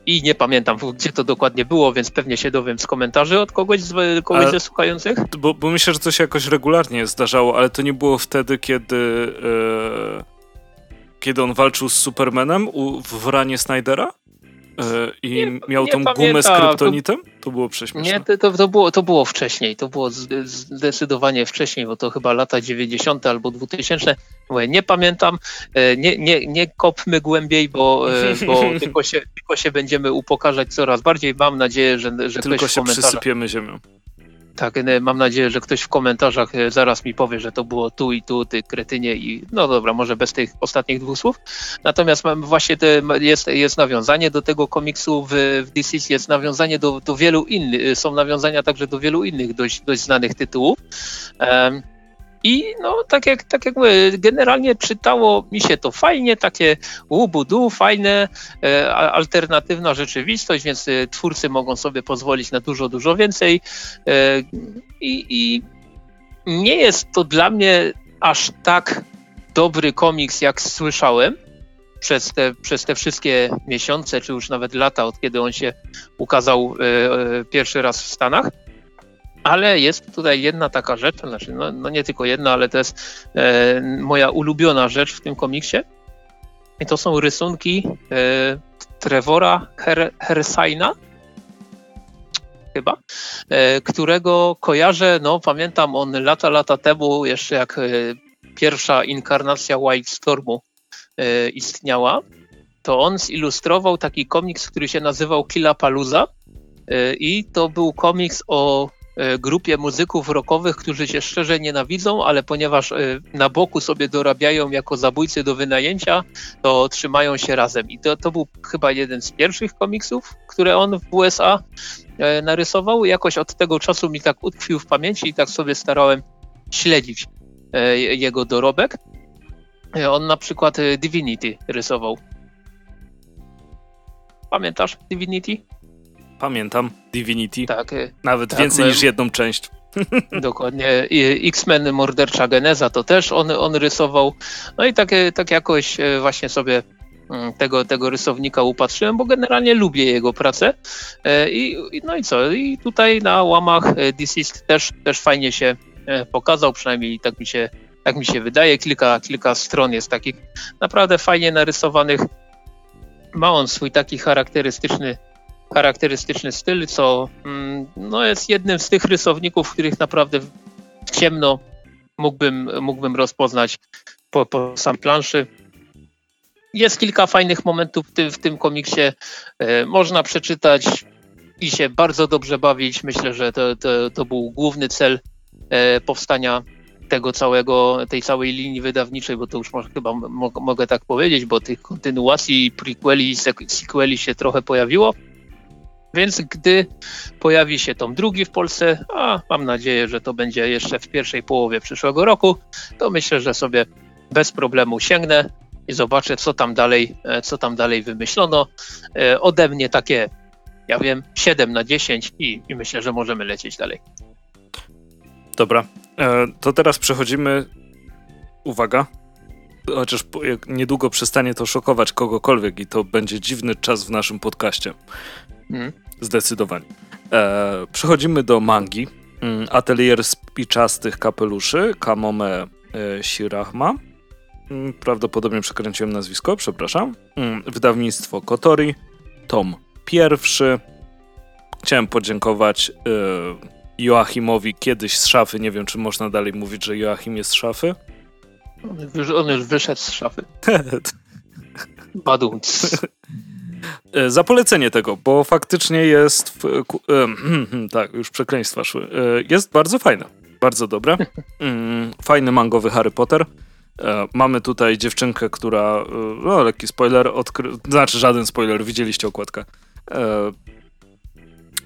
I nie pamiętam, gdzie to dokładnie było, więc pewnie się dowiem z komentarzy od kogoś, z, kogoś ze słuchających. Bo, bo, myślę, że to się jakoś regularnie zdarzało, ale to nie było wtedy, kiedy, e, kiedy on walczył z Supermanem u, w ranie Snydera? E, I nie, miał nie tą pamiętam. gumę z kryptonitem? To było prześmieszne. Nie, to, to, było, to było wcześniej. To było zdecydowanie wcześniej, bo to chyba lata 90. albo 2000. Mówię, nie pamiętam. E, nie, nie, nie kopmy głębiej, bo, e, bo tylko, się, tylko się będziemy upokarzać coraz bardziej. Mam nadzieję, że, że tylko ktoś się przysypiemy ziemią. Tak, mam nadzieję, że ktoś w komentarzach e, zaraz mi powie, że to było tu i tu, ty kretynie i no dobra, może bez tych ostatnich dwóch słów. Natomiast mam właśnie te, jest, jest nawiązanie do tego komiksu w, w DC, jest nawiązanie do, do wielu innych, są nawiązania także do wielu innych dość, dość znanych tytułów. Um, i no, tak jak, tak jak mówię, generalnie czytało mi się to fajnie, takie łubudu, fajne, e, alternatywna rzeczywistość, więc e, twórcy mogą sobie pozwolić na dużo, dużo więcej. E, i, I nie jest to dla mnie aż tak dobry komiks, jak słyszałem przez te, przez te wszystkie miesiące, czy już nawet lata, od kiedy on się ukazał e, pierwszy raz w Stanach. Ale jest tutaj jedna taka rzecz, znaczy no, no nie tylko jedna, ale to jest e, moja ulubiona rzecz w tym komiksie. I to są rysunki e, Trevora Her Hersaina, chyba, e, którego kojarzę, no pamiętam on lata, lata temu, jeszcze jak e, pierwsza inkarnacja White Stormu e, istniała, to on zilustrował taki komiks, który się nazywał Killa Paluza e, i to był komiks o grupie muzyków rockowych, którzy się szczerze nienawidzą, ale ponieważ e, na boku sobie dorabiają jako zabójcy do wynajęcia, to trzymają się razem. I to, to był chyba jeden z pierwszych komiksów, które on w USA e, narysował. Jakoś od tego czasu mi tak utkwił w pamięci i tak sobie starałem śledzić jego dorobek. On na przykład Divinity rysował. Pamiętasz Divinity? Pamiętam Divinity. Tak. Y, Nawet tak, więcej my... niż jedną część. Dokładnie. X-Men Mordercza Geneza to też on, on rysował. No i tak, tak jakoś e, właśnie sobie mm, tego, tego rysownika upatrzyłem, bo generalnie lubię jego pracę. I, no i co? I tutaj na łamach Deceased też, też fajnie się pokazał, przynajmniej tak mi się, tak mi się wydaje. Kilka, kilka stron jest takich naprawdę fajnie narysowanych. Ma on swój taki charakterystyczny charakterystyczny styl, co mm, no, jest jednym z tych rysowników, których naprawdę w ciemno mógłbym, mógłbym rozpoznać po, po sam planszy. Jest kilka fajnych momentów w tym, w tym komiksie. E, można przeczytać i się bardzo dobrze bawić. Myślę, że to, to, to był główny cel e, powstania tego całego, tej całej linii wydawniczej, bo to już może, chyba mogę tak powiedzieć, bo tych kontynuacji, prequeli i sequeli się trochę pojawiło. Więc gdy pojawi się tom drugi w Polsce, a mam nadzieję, że to będzie jeszcze w pierwszej połowie przyszłego roku, to myślę, że sobie bez problemu sięgnę i zobaczę, co tam dalej, e, co tam dalej wymyślono. E, ode mnie takie, ja wiem, 7 na 10 i, i myślę, że możemy lecieć dalej. Dobra, e, to teraz przechodzimy. Uwaga. Chociaż niedługo przestanie to szokować kogokolwiek i to będzie dziwny czas w naszym podcaście. Mm. Zdecydowanie. E, przechodzimy do mangi. Mm, atelier spiczastych kapeluszy Kamome e, Shirahma. Mm, prawdopodobnie przekręciłem nazwisko, przepraszam. Mm, wydawnictwo Kotori. Tom pierwszy. Chciałem podziękować e, Joachimowi kiedyś z szafy. Nie wiem, czy można dalej mówić, że Joachim jest z szafy. On już wyszedł z szafy. Badunc. E, za polecenie tego, bo faktycznie jest. W, e, tak, już przekleństwa szły. E, jest bardzo fajne. Bardzo dobre. Mm, fajny mangowy Harry Potter. Mamy tutaj dziewczynkę, która. No, lekki spoiler. Odkry... Znaczy, żaden spoiler, widzieliście okładkę.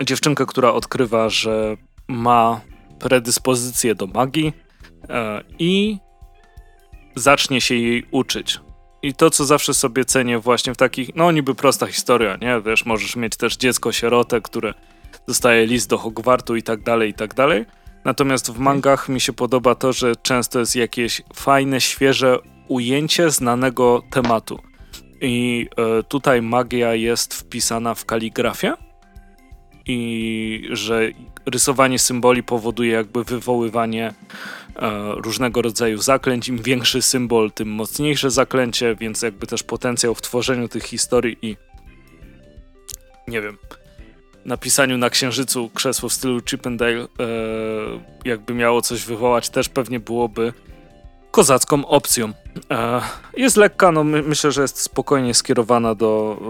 Dziewczynkę, która odkrywa, że ma predyspozycję do magii i zacznie się jej uczyć. I to, co zawsze sobie cenię właśnie w takich, no niby prosta historia, nie? Wiesz, możesz mieć też dziecko sierotę, które dostaje list do Hogwartu i tak dalej, i tak dalej. Natomiast w mangach mi się podoba to, że często jest jakieś fajne, świeże ujęcie znanego tematu. I e, tutaj magia jest wpisana w kaligrafię i że rysowanie symboli powoduje jakby wywoływanie E, różnego rodzaju zaklęć. Im większy symbol, tym mocniejsze zaklęcie, więc jakby też potencjał w tworzeniu tych historii i nie wiem, napisaniu na księżycu krzesło w stylu Chippendale e, jakby miało coś wywołać, też pewnie byłoby kozacką opcją. E, jest lekka, no my, myślę, że jest spokojnie skierowana do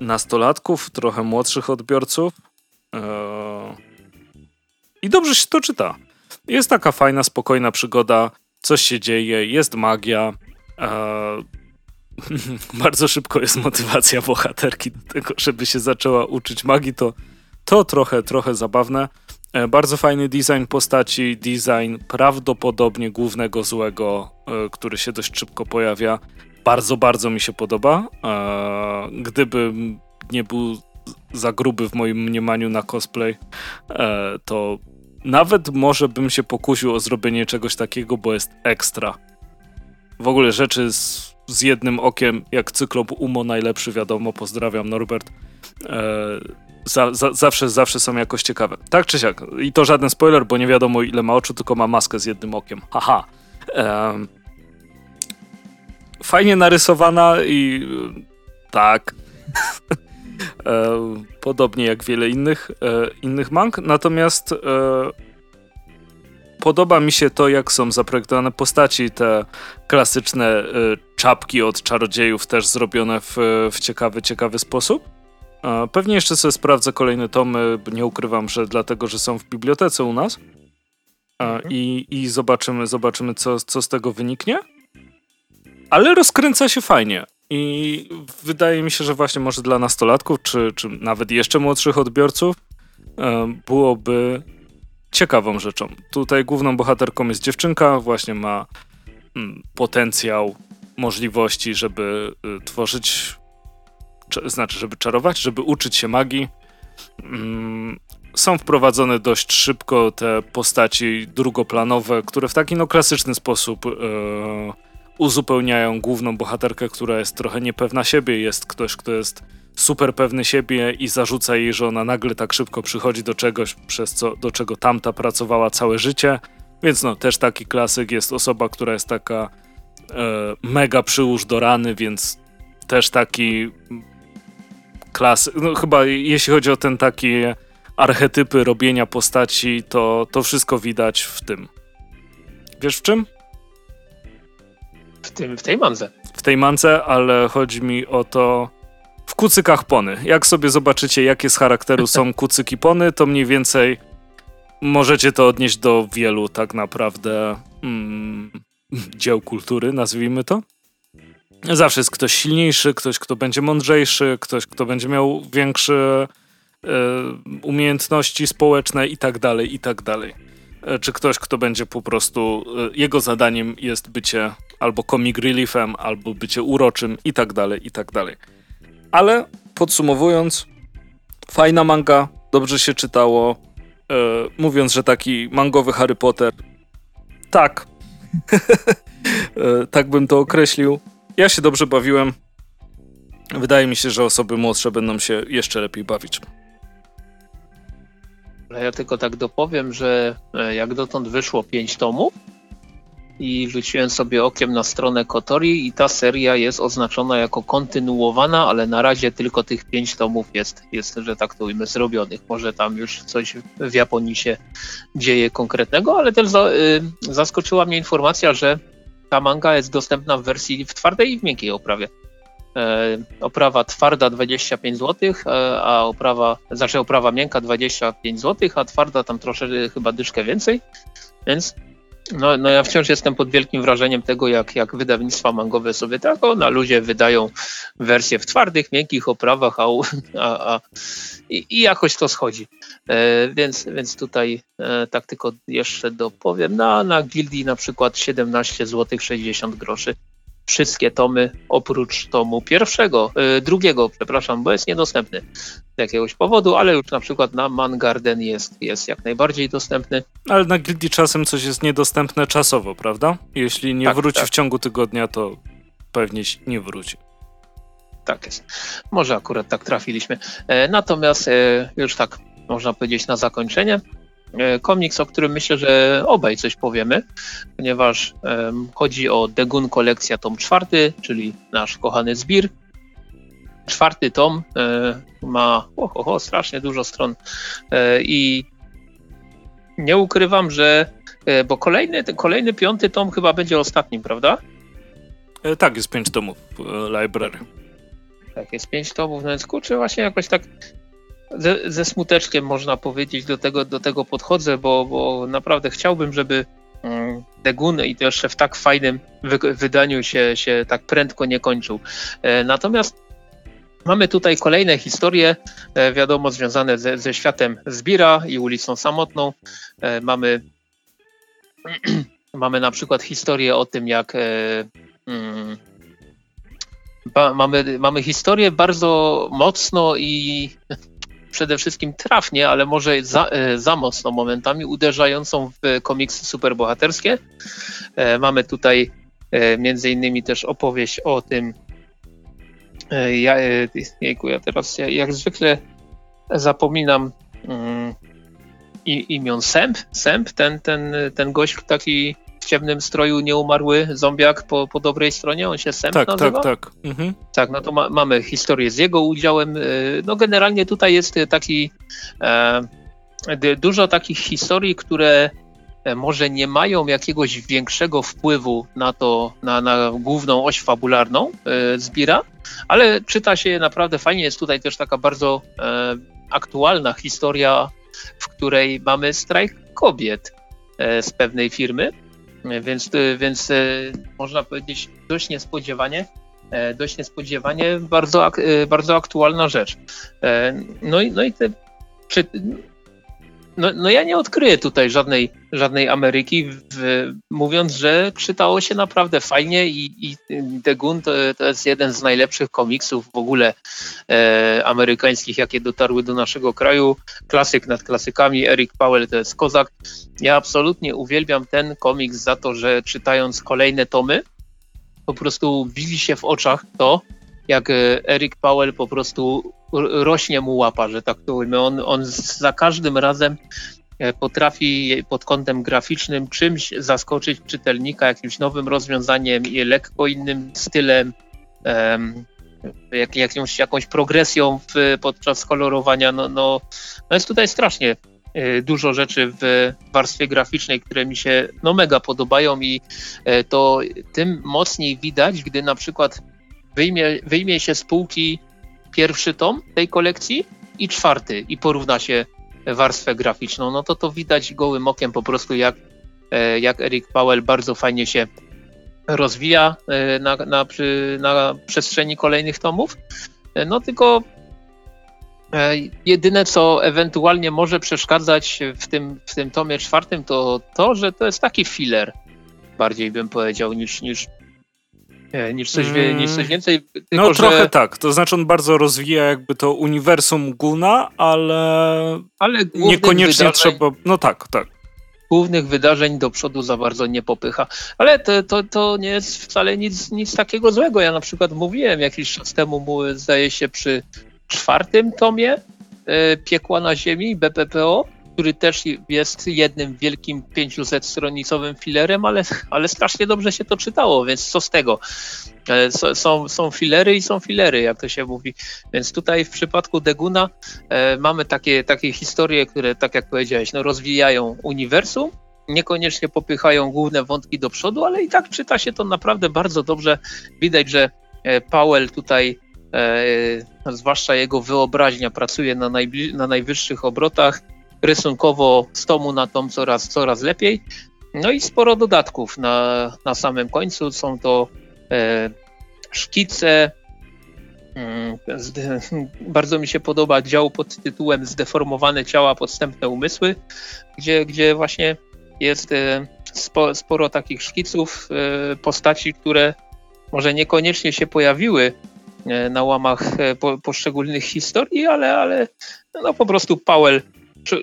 nastolatków, trochę młodszych odbiorców. I dobrze się to czyta. Jest taka fajna, spokojna przygoda, coś się dzieje, jest magia. E, bardzo szybko jest motywacja bohaterki do tego, żeby się zaczęła uczyć magii, to, to trochę, trochę zabawne. E, bardzo fajny design postaci, design prawdopodobnie głównego złego, który się dość szybko pojawia. Bardzo, bardzo mi się podoba. Gdybym nie był za gruby w moim mniemaniu na cosplay, e, to nawet może bym się pokusił o zrobienie czegoś takiego, bo jest ekstra. W ogóle rzeczy z, z jednym okiem, jak cyklop UMO najlepszy, wiadomo, pozdrawiam Norbert. E, za, za, zawsze, zawsze są jakoś ciekawe. Tak czy siak. I to żaden spoiler, bo nie wiadomo ile ma oczu, tylko ma maskę z jednym okiem. Haha. E, fajnie narysowana i tak. E, podobnie jak wiele innych, e, innych mang. Natomiast e, podoba mi się to, jak są zaprojektowane postaci, te klasyczne czapki od czarodziejów też zrobione w, w ciekawy, ciekawy sposób. Pewnie jeszcze sobie sprawdzę kolejne tomy, nie ukrywam, że dlatego, że są w bibliotece u nas. Mhm. I, i zobaczymy, zobaczymy co, co z tego wyniknie. Ale rozkręca się fajnie. I wydaje mi się, że właśnie może dla nastolatków, czy, czy nawet jeszcze młodszych odbiorców, byłoby ciekawą rzeczą. Tutaj główną bohaterką jest dziewczynka, właśnie ma mm, potencjał, możliwości, żeby y, tworzyć, znaczy, żeby czarować, żeby uczyć się magii. Mm, są wprowadzone dość szybko te postaci drugoplanowe, które w taki no klasyczny sposób e, uzupełniają główną bohaterkę, która jest trochę niepewna siebie. Jest ktoś, kto jest super pewny siebie i zarzuca jej, że ona nagle tak szybko przychodzi do czegoś, przez co, do czego tamta pracowała całe życie. Więc no, też taki klasyk jest osoba, która jest taka e, mega przyłóż do rany, więc też taki klasyk, no chyba jeśli chodzi o ten taki archetypy robienia postaci, to, to wszystko widać w tym. Wiesz w czym? W, tym, w tej manze. W tej mance, ale chodzi mi o to w kucykach pony. Jak sobie zobaczycie, jakie z charakteru są kucyki pony, to mniej więcej możecie to odnieść do wielu tak naprawdę mm, dzieł kultury, nazwijmy to. Zawsze jest ktoś silniejszy, ktoś, kto będzie mądrzejszy, ktoś, kto będzie miał większe e, umiejętności społeczne i tak dalej, i tak dalej. E, czy ktoś, kto będzie po prostu, e, jego zadaniem jest bycie albo comic reliefem, albo bycie uroczym i tak dalej, i tak dalej. Ale podsumowując, fajna manga, dobrze się czytało. E, mówiąc, że taki mangowy Harry Potter, tak. tak bym to określił. Ja się dobrze bawiłem. Wydaje mi się, że osoby młodsze będą się jeszcze lepiej bawić. Ja tylko tak dopowiem, że e, jak dotąd wyszło 5 tomów i rzuciłem sobie okiem na stronę Kotori i ta seria jest oznaczona jako kontynuowana, ale na razie tylko tych 5 tomów jest, jest, że tak to ujmę, zrobionych. Może tam już coś w Japonii się dzieje konkretnego, ale też y, zaskoczyła mnie informacja, że ta manga jest dostępna w wersji w twardej i w miękkiej oprawie. E, oprawa twarda 25 zł, e, a oprawa, znaczy oprawa miękka 25 zł, a twarda tam troszeczkę chyba dyszkę więcej. Więc no, no ja wciąż jestem pod wielkim wrażeniem tego, jak, jak wydawnictwa mangowe sobie tak na ludzie wydają wersje w twardych, miękkich oprawach, a, a, a i, i, jakoś to schodzi. E, więc, więc tutaj e, tak tylko jeszcze dopowiem. Na, na Gildii na przykład 17 zł 60 groszy wszystkie tomy oprócz tomu pierwszego, yy, drugiego, przepraszam, bo jest niedostępny z jakiegoś powodu, ale już na przykład na Mangarden jest, jest jak najbardziej dostępny. Ale na Gildii czasem coś jest niedostępne czasowo, prawda? Jeśli nie tak, wróci tak. w ciągu tygodnia, to pewnie nie wróci. Tak jest. Może akurat tak trafiliśmy. E, natomiast e, już tak można powiedzieć na zakończenie, komiks, o którym myślę, że obaj coś powiemy, ponieważ um, chodzi o Degun Kolekcja tom czwarty, czyli nasz kochany zbir. Czwarty tom e, ma oho, strasznie dużo stron e, i nie ukrywam, że e, bo kolejny, kolejny piąty tom chyba będzie ostatnim, prawda? E, tak, jest pięć tomów e, library. Tak, jest pięć tomów, no więc kurczę, właśnie jakoś tak ze, ze smuteczkiem można powiedzieć do tego, do tego podchodzę, bo, bo naprawdę chciałbym, żeby mm, Degun i to jeszcze w tak fajnym wy, wydaniu się, się tak prędko nie kończył. E, natomiast mamy tutaj kolejne historie, e, wiadomo, związane ze, ze światem Zbira i ulicą Samotną. E, mamy, mamy na przykład historię o tym, jak mm, mamy, mamy historię bardzo mocno i przede wszystkim trafnie, ale może za, e, za mocno momentami uderzającą w komiksy superbohaterskie. E, mamy tutaj e, między innymi też opowieść o tym, ja, jejku, ja teraz jak zwykle zapominam mm, imion Sęp, Sęp ten, ten, ten gość taki w ciemnym stroju nieumarły zombiak po, po dobrej stronie, on się Semp tak, nazywa? Tak, tak, mhm. tak. no to ma, mamy historię z jego udziałem. Y, no generalnie tutaj jest taki e, dużo takich historii, które e, może nie mają jakiegoś większego wpływu na to, na, na główną oś fabularną e, Zbira, ale czyta się naprawdę fajnie. Jest tutaj też taka bardzo e, aktualna historia, w której mamy strajk kobiet e, z pewnej firmy więc, y, więc y, można powiedzieć dość niespodziewanie, e, dość niespodziewanie bardzo, bardzo aktualna rzecz. E, no i, no i te, czy, no, no ja nie odkryję tutaj żadnej, żadnej Ameryki, w, mówiąc, że czytało się naprawdę fajnie i, i The Gun to, to jest jeden z najlepszych komiksów w ogóle e, amerykańskich, jakie dotarły do naszego kraju. Klasyk nad klasykami, Eric Powell to jest kozak. Ja absolutnie uwielbiam ten komiks za to, że czytając kolejne tomy, po prostu widzi się w oczach to, jak e, Eric Powell po prostu rośnie mu łapa, że tak to ujmę. On, on za każdym razem e, potrafi pod kątem graficznym czymś zaskoczyć czytelnika, jakimś nowym rozwiązaniem i lekko innym stylem, um, jak, jakąś, jakąś progresją w, podczas kolorowania. No, no, no jest tutaj strasznie e, dużo rzeczy w warstwie graficznej, które mi się no mega podobają i to tym mocniej widać, gdy na przykład wyjmie, wyjmie się z półki pierwszy tom tej kolekcji i czwarty i porówna się warstwę graficzną, no to to widać gołym okiem po prostu jak, e, jak Eric Powell bardzo fajnie się rozwija e, na, na, na przestrzeni kolejnych tomów. E, no tylko jedyne, co ewentualnie może przeszkadzać w tym, w tym tomie czwartym, to to, że to jest taki filler, bardziej bym powiedział, niż, niż niż coś, niż coś mm. więcej. Tylko, no trochę że... tak, to znaczy on bardzo rozwija jakby to uniwersum Guna, ale, ale niekoniecznie wydarzeń, trzeba, no tak, tak. Głównych wydarzeń do przodu za bardzo nie popycha, ale to, to, to nie jest wcale nic, nic takiego złego. Ja na przykład mówiłem jakiś czas temu, zdaje się przy czwartym tomie e, Piekła na Ziemi, BPPO, który też jest jednym wielkim 500-stronicowym filerem, ale, ale strasznie dobrze się to czytało, więc co z tego? E, są, są filery i są filery, jak to się mówi. Więc tutaj w przypadku Deguna e, mamy takie, takie historie, które, tak jak powiedziałeś, no, rozwijają uniwersum, niekoniecznie popychają główne wątki do przodu, ale i tak czyta się to naprawdę bardzo dobrze. Widać, że e, Powell tutaj, zwłaszcza jego wyobraźnia, pracuje na, na najwyższych obrotach rysunkowo z tomu na tom coraz, coraz lepiej. No i sporo dodatków na, na samym końcu. Są to e, szkice. Mm, bardzo mi się podoba dział pod tytułem Zdeformowane ciała, podstępne umysły, gdzie, gdzie właśnie jest e, spo, sporo takich szkiców e, postaci, które może niekoniecznie się pojawiły e, na łamach po, poszczególnych historii, ale, ale no po prostu Powell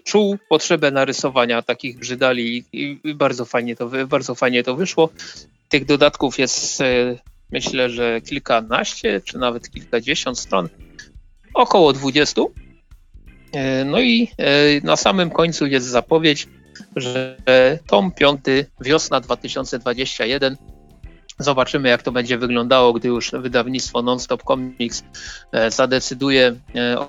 czuł potrzebę narysowania takich brzydali i, bardzo, fajnie to, bardzo fajnie to wyszło. Tych dodatków jest e, myślę, że kilkanaście czy nawet kilkadziesiąt stron, około dwudziestu. E, no i e, na samym końcu jest zapowiedź, że tom piąty, wiosna 2021. Zobaczymy, jak to będzie wyglądało, gdy już wydawnictwo Nonstop Comics zadecyduje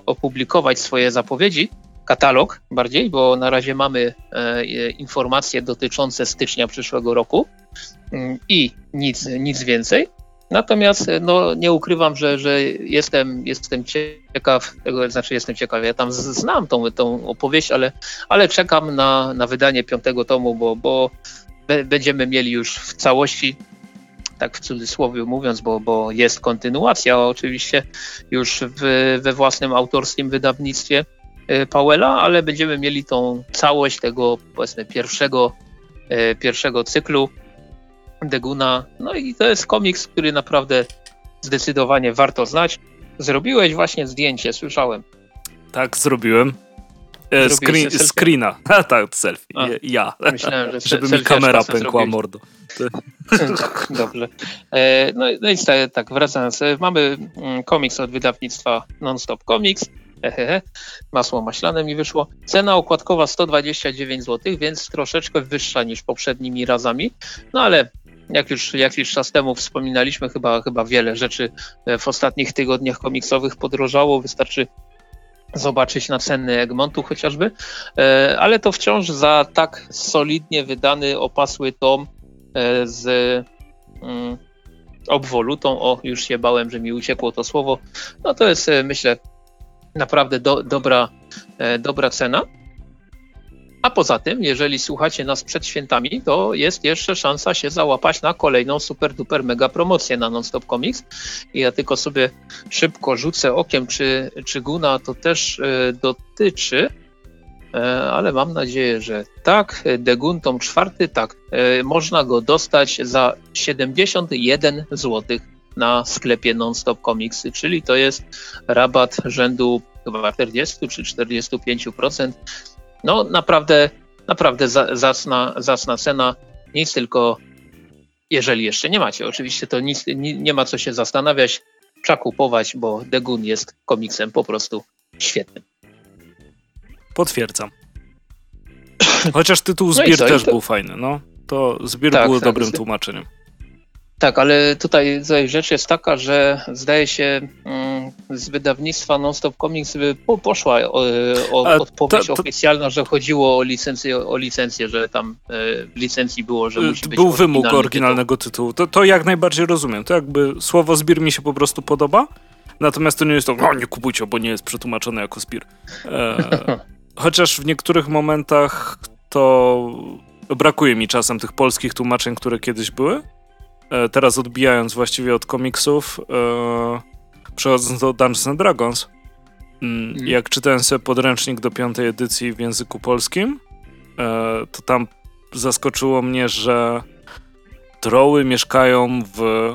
opublikować swoje zapowiedzi katalog bardziej, bo na razie mamy e, informacje dotyczące stycznia przyszłego roku mm, i nic, nic więcej. Natomiast e, no, nie ukrywam, że, że jestem, jestem ciekaw, tego znaczy jestem ciekaw, ja tam znam tą, tą opowieść, ale, ale czekam na, na wydanie piątego tomu, bo, bo będziemy mieli już w całości, tak w cudzysłowie mówiąc, bo, bo jest kontynuacja oczywiście już w, we własnym autorskim wydawnictwie E, Powella, ale będziemy mieli tą całość tego powiedzmy pierwszego, e, pierwszego cyklu Deguna. No i to jest komiks, który naprawdę zdecydowanie warto znać. Zrobiłeś właśnie zdjęcie, słyszałem. Tak, zrobiłem. E, screen, screena. A, tak, selfie. A, ja. Myślałem, że Żeby mi kamera pękła zrobiłeś. mordo. Dobrze. E, no, no i tak, tak, wracając. Mamy mm, komiks od wydawnictwa Nonstop Comics hehehe, masło maślane mi wyszło. Cena okładkowa 129 zł, więc troszeczkę wyższa niż poprzednimi razami, no ale jak już jakiś czas temu wspominaliśmy, chyba, chyba wiele rzeczy w ostatnich tygodniach komiksowych podrożało, wystarczy zobaczyć na ceny Egmontu chociażby, e, ale to wciąż za tak solidnie wydany, opasły tom e, z mm, obwolutą, o już się bałem, że mi uciekło to słowo, no to jest e, myślę naprawdę do, dobra, e, dobra cena. A poza tym, jeżeli słuchacie nas przed świętami, to jest jeszcze szansa się załapać na kolejną super duper mega promocję na Nonstop Comics. I ja tylko sobie szybko rzucę okiem, czy, czy Guna to też e, dotyczy. e, ale mam nadzieję, że tak. Degun tom czwarty, tak. Można go dostać za 71 zł na sklepie Nonstop Comicsy, czyli to jest rabat rzędu chyba 40 czy 45%. No naprawdę, naprawdę zacna, zacna cena. Nic tylko, jeżeli jeszcze nie macie, oczywiście to nic, nie, nie ma co się zastanawiać, trzeba kupować, bo Degun jest komiksem po prostu świetnym. Potwierdzam. Chociaż tytuł no Zbier też to... był fajny, no. To Zbier tak, było tak, dobrym tłumaczeniem. Tak, ale tutaj, tutaj rzecz jest taka, że zdaje się mm, z wydawnictwa Nonstop Comics po, poszła o, o, odpowiedź to, to, oficjalna, że chodziło o licencję, o licencję, że tam e, w licencji było, że musi być Był wymóg oryginalnego tytułu. tytułu. To, to jak najbardziej rozumiem. To jakby słowo zbir mi się po prostu podoba, natomiast to nie jest to, no nie kupujcie, bo nie jest przetłumaczone jako zbir. E, chociaż w niektórych momentach to brakuje mi czasem tych polskich tłumaczeń, które kiedyś były. E, teraz odbijając właściwie od komiksów, e, przechodząc do Dungeons and Dragons, mm. jak czytałem sobie podręcznik do piątej edycji w języku polskim, e, to tam zaskoczyło mnie, że droły mieszkają w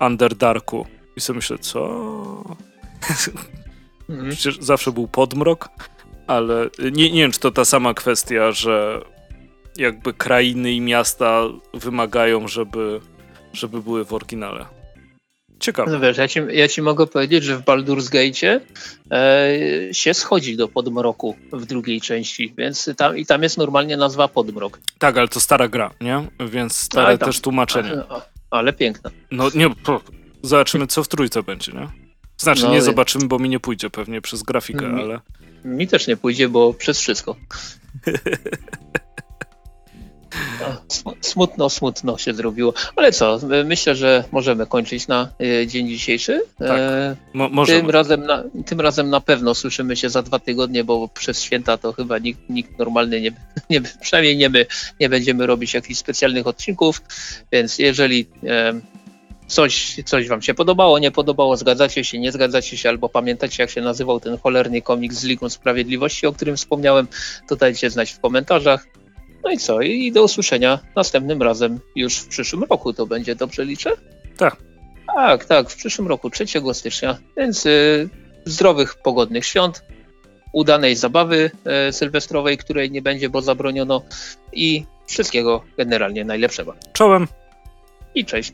Underdarku. I sobie myślę, co? Mhm. Przecież zawsze był podmrok, ale nie, nie wiem, czy to ta sama kwestia, że jakby krainy i miasta wymagają, żeby, żeby były w oryginale. Ciekawe. No wiesz, ja ci, ja ci mogę powiedzieć, że w Baldur's Gate e, się schodzi do podmroku w drugiej części, więc tam, i tam jest normalnie nazwa podmrok. Tak, ale to stara gra, nie? Więc stare tam, też tłumaczenie. Ale, ale piękna. No nie, po, zobaczymy co w trójce będzie, nie? Znaczy no, nie zobaczymy, bo mi nie pójdzie pewnie przez grafikę, mi, ale... Mi też nie pójdzie, bo przez wszystko. Smutno, smutno się zrobiło. Ale co, myślę, że możemy kończyć na e, dzień dzisiejszy. Tak, e, mo tym, razem na, tym razem na pewno słyszymy się za dwa tygodnie, bo przez święta to chyba nikt, nikt normalny, nie, nie, przynajmniej nie my, nie będziemy robić jakichś specjalnych odcinków, więc jeżeli e, coś, coś wam się podobało, nie podobało, zgadzacie się, nie zgadzacie się, albo pamiętacie, jak się nazywał ten cholerny komiks z Ligą Sprawiedliwości, o którym wspomniałem, to dajcie znać w komentarzach. No i co? I do usłyszenia następnym razem już w przyszłym roku. To będzie dobrze liczę? Tak. Tak, tak, w przyszłym roku, 3 stycznia. Więc y, zdrowych, pogodnych świąt, udanej zabawy y, sylwestrowej, której nie będzie, bo zabroniono i wszystkiego generalnie najlepszego. Czołem. I cześć.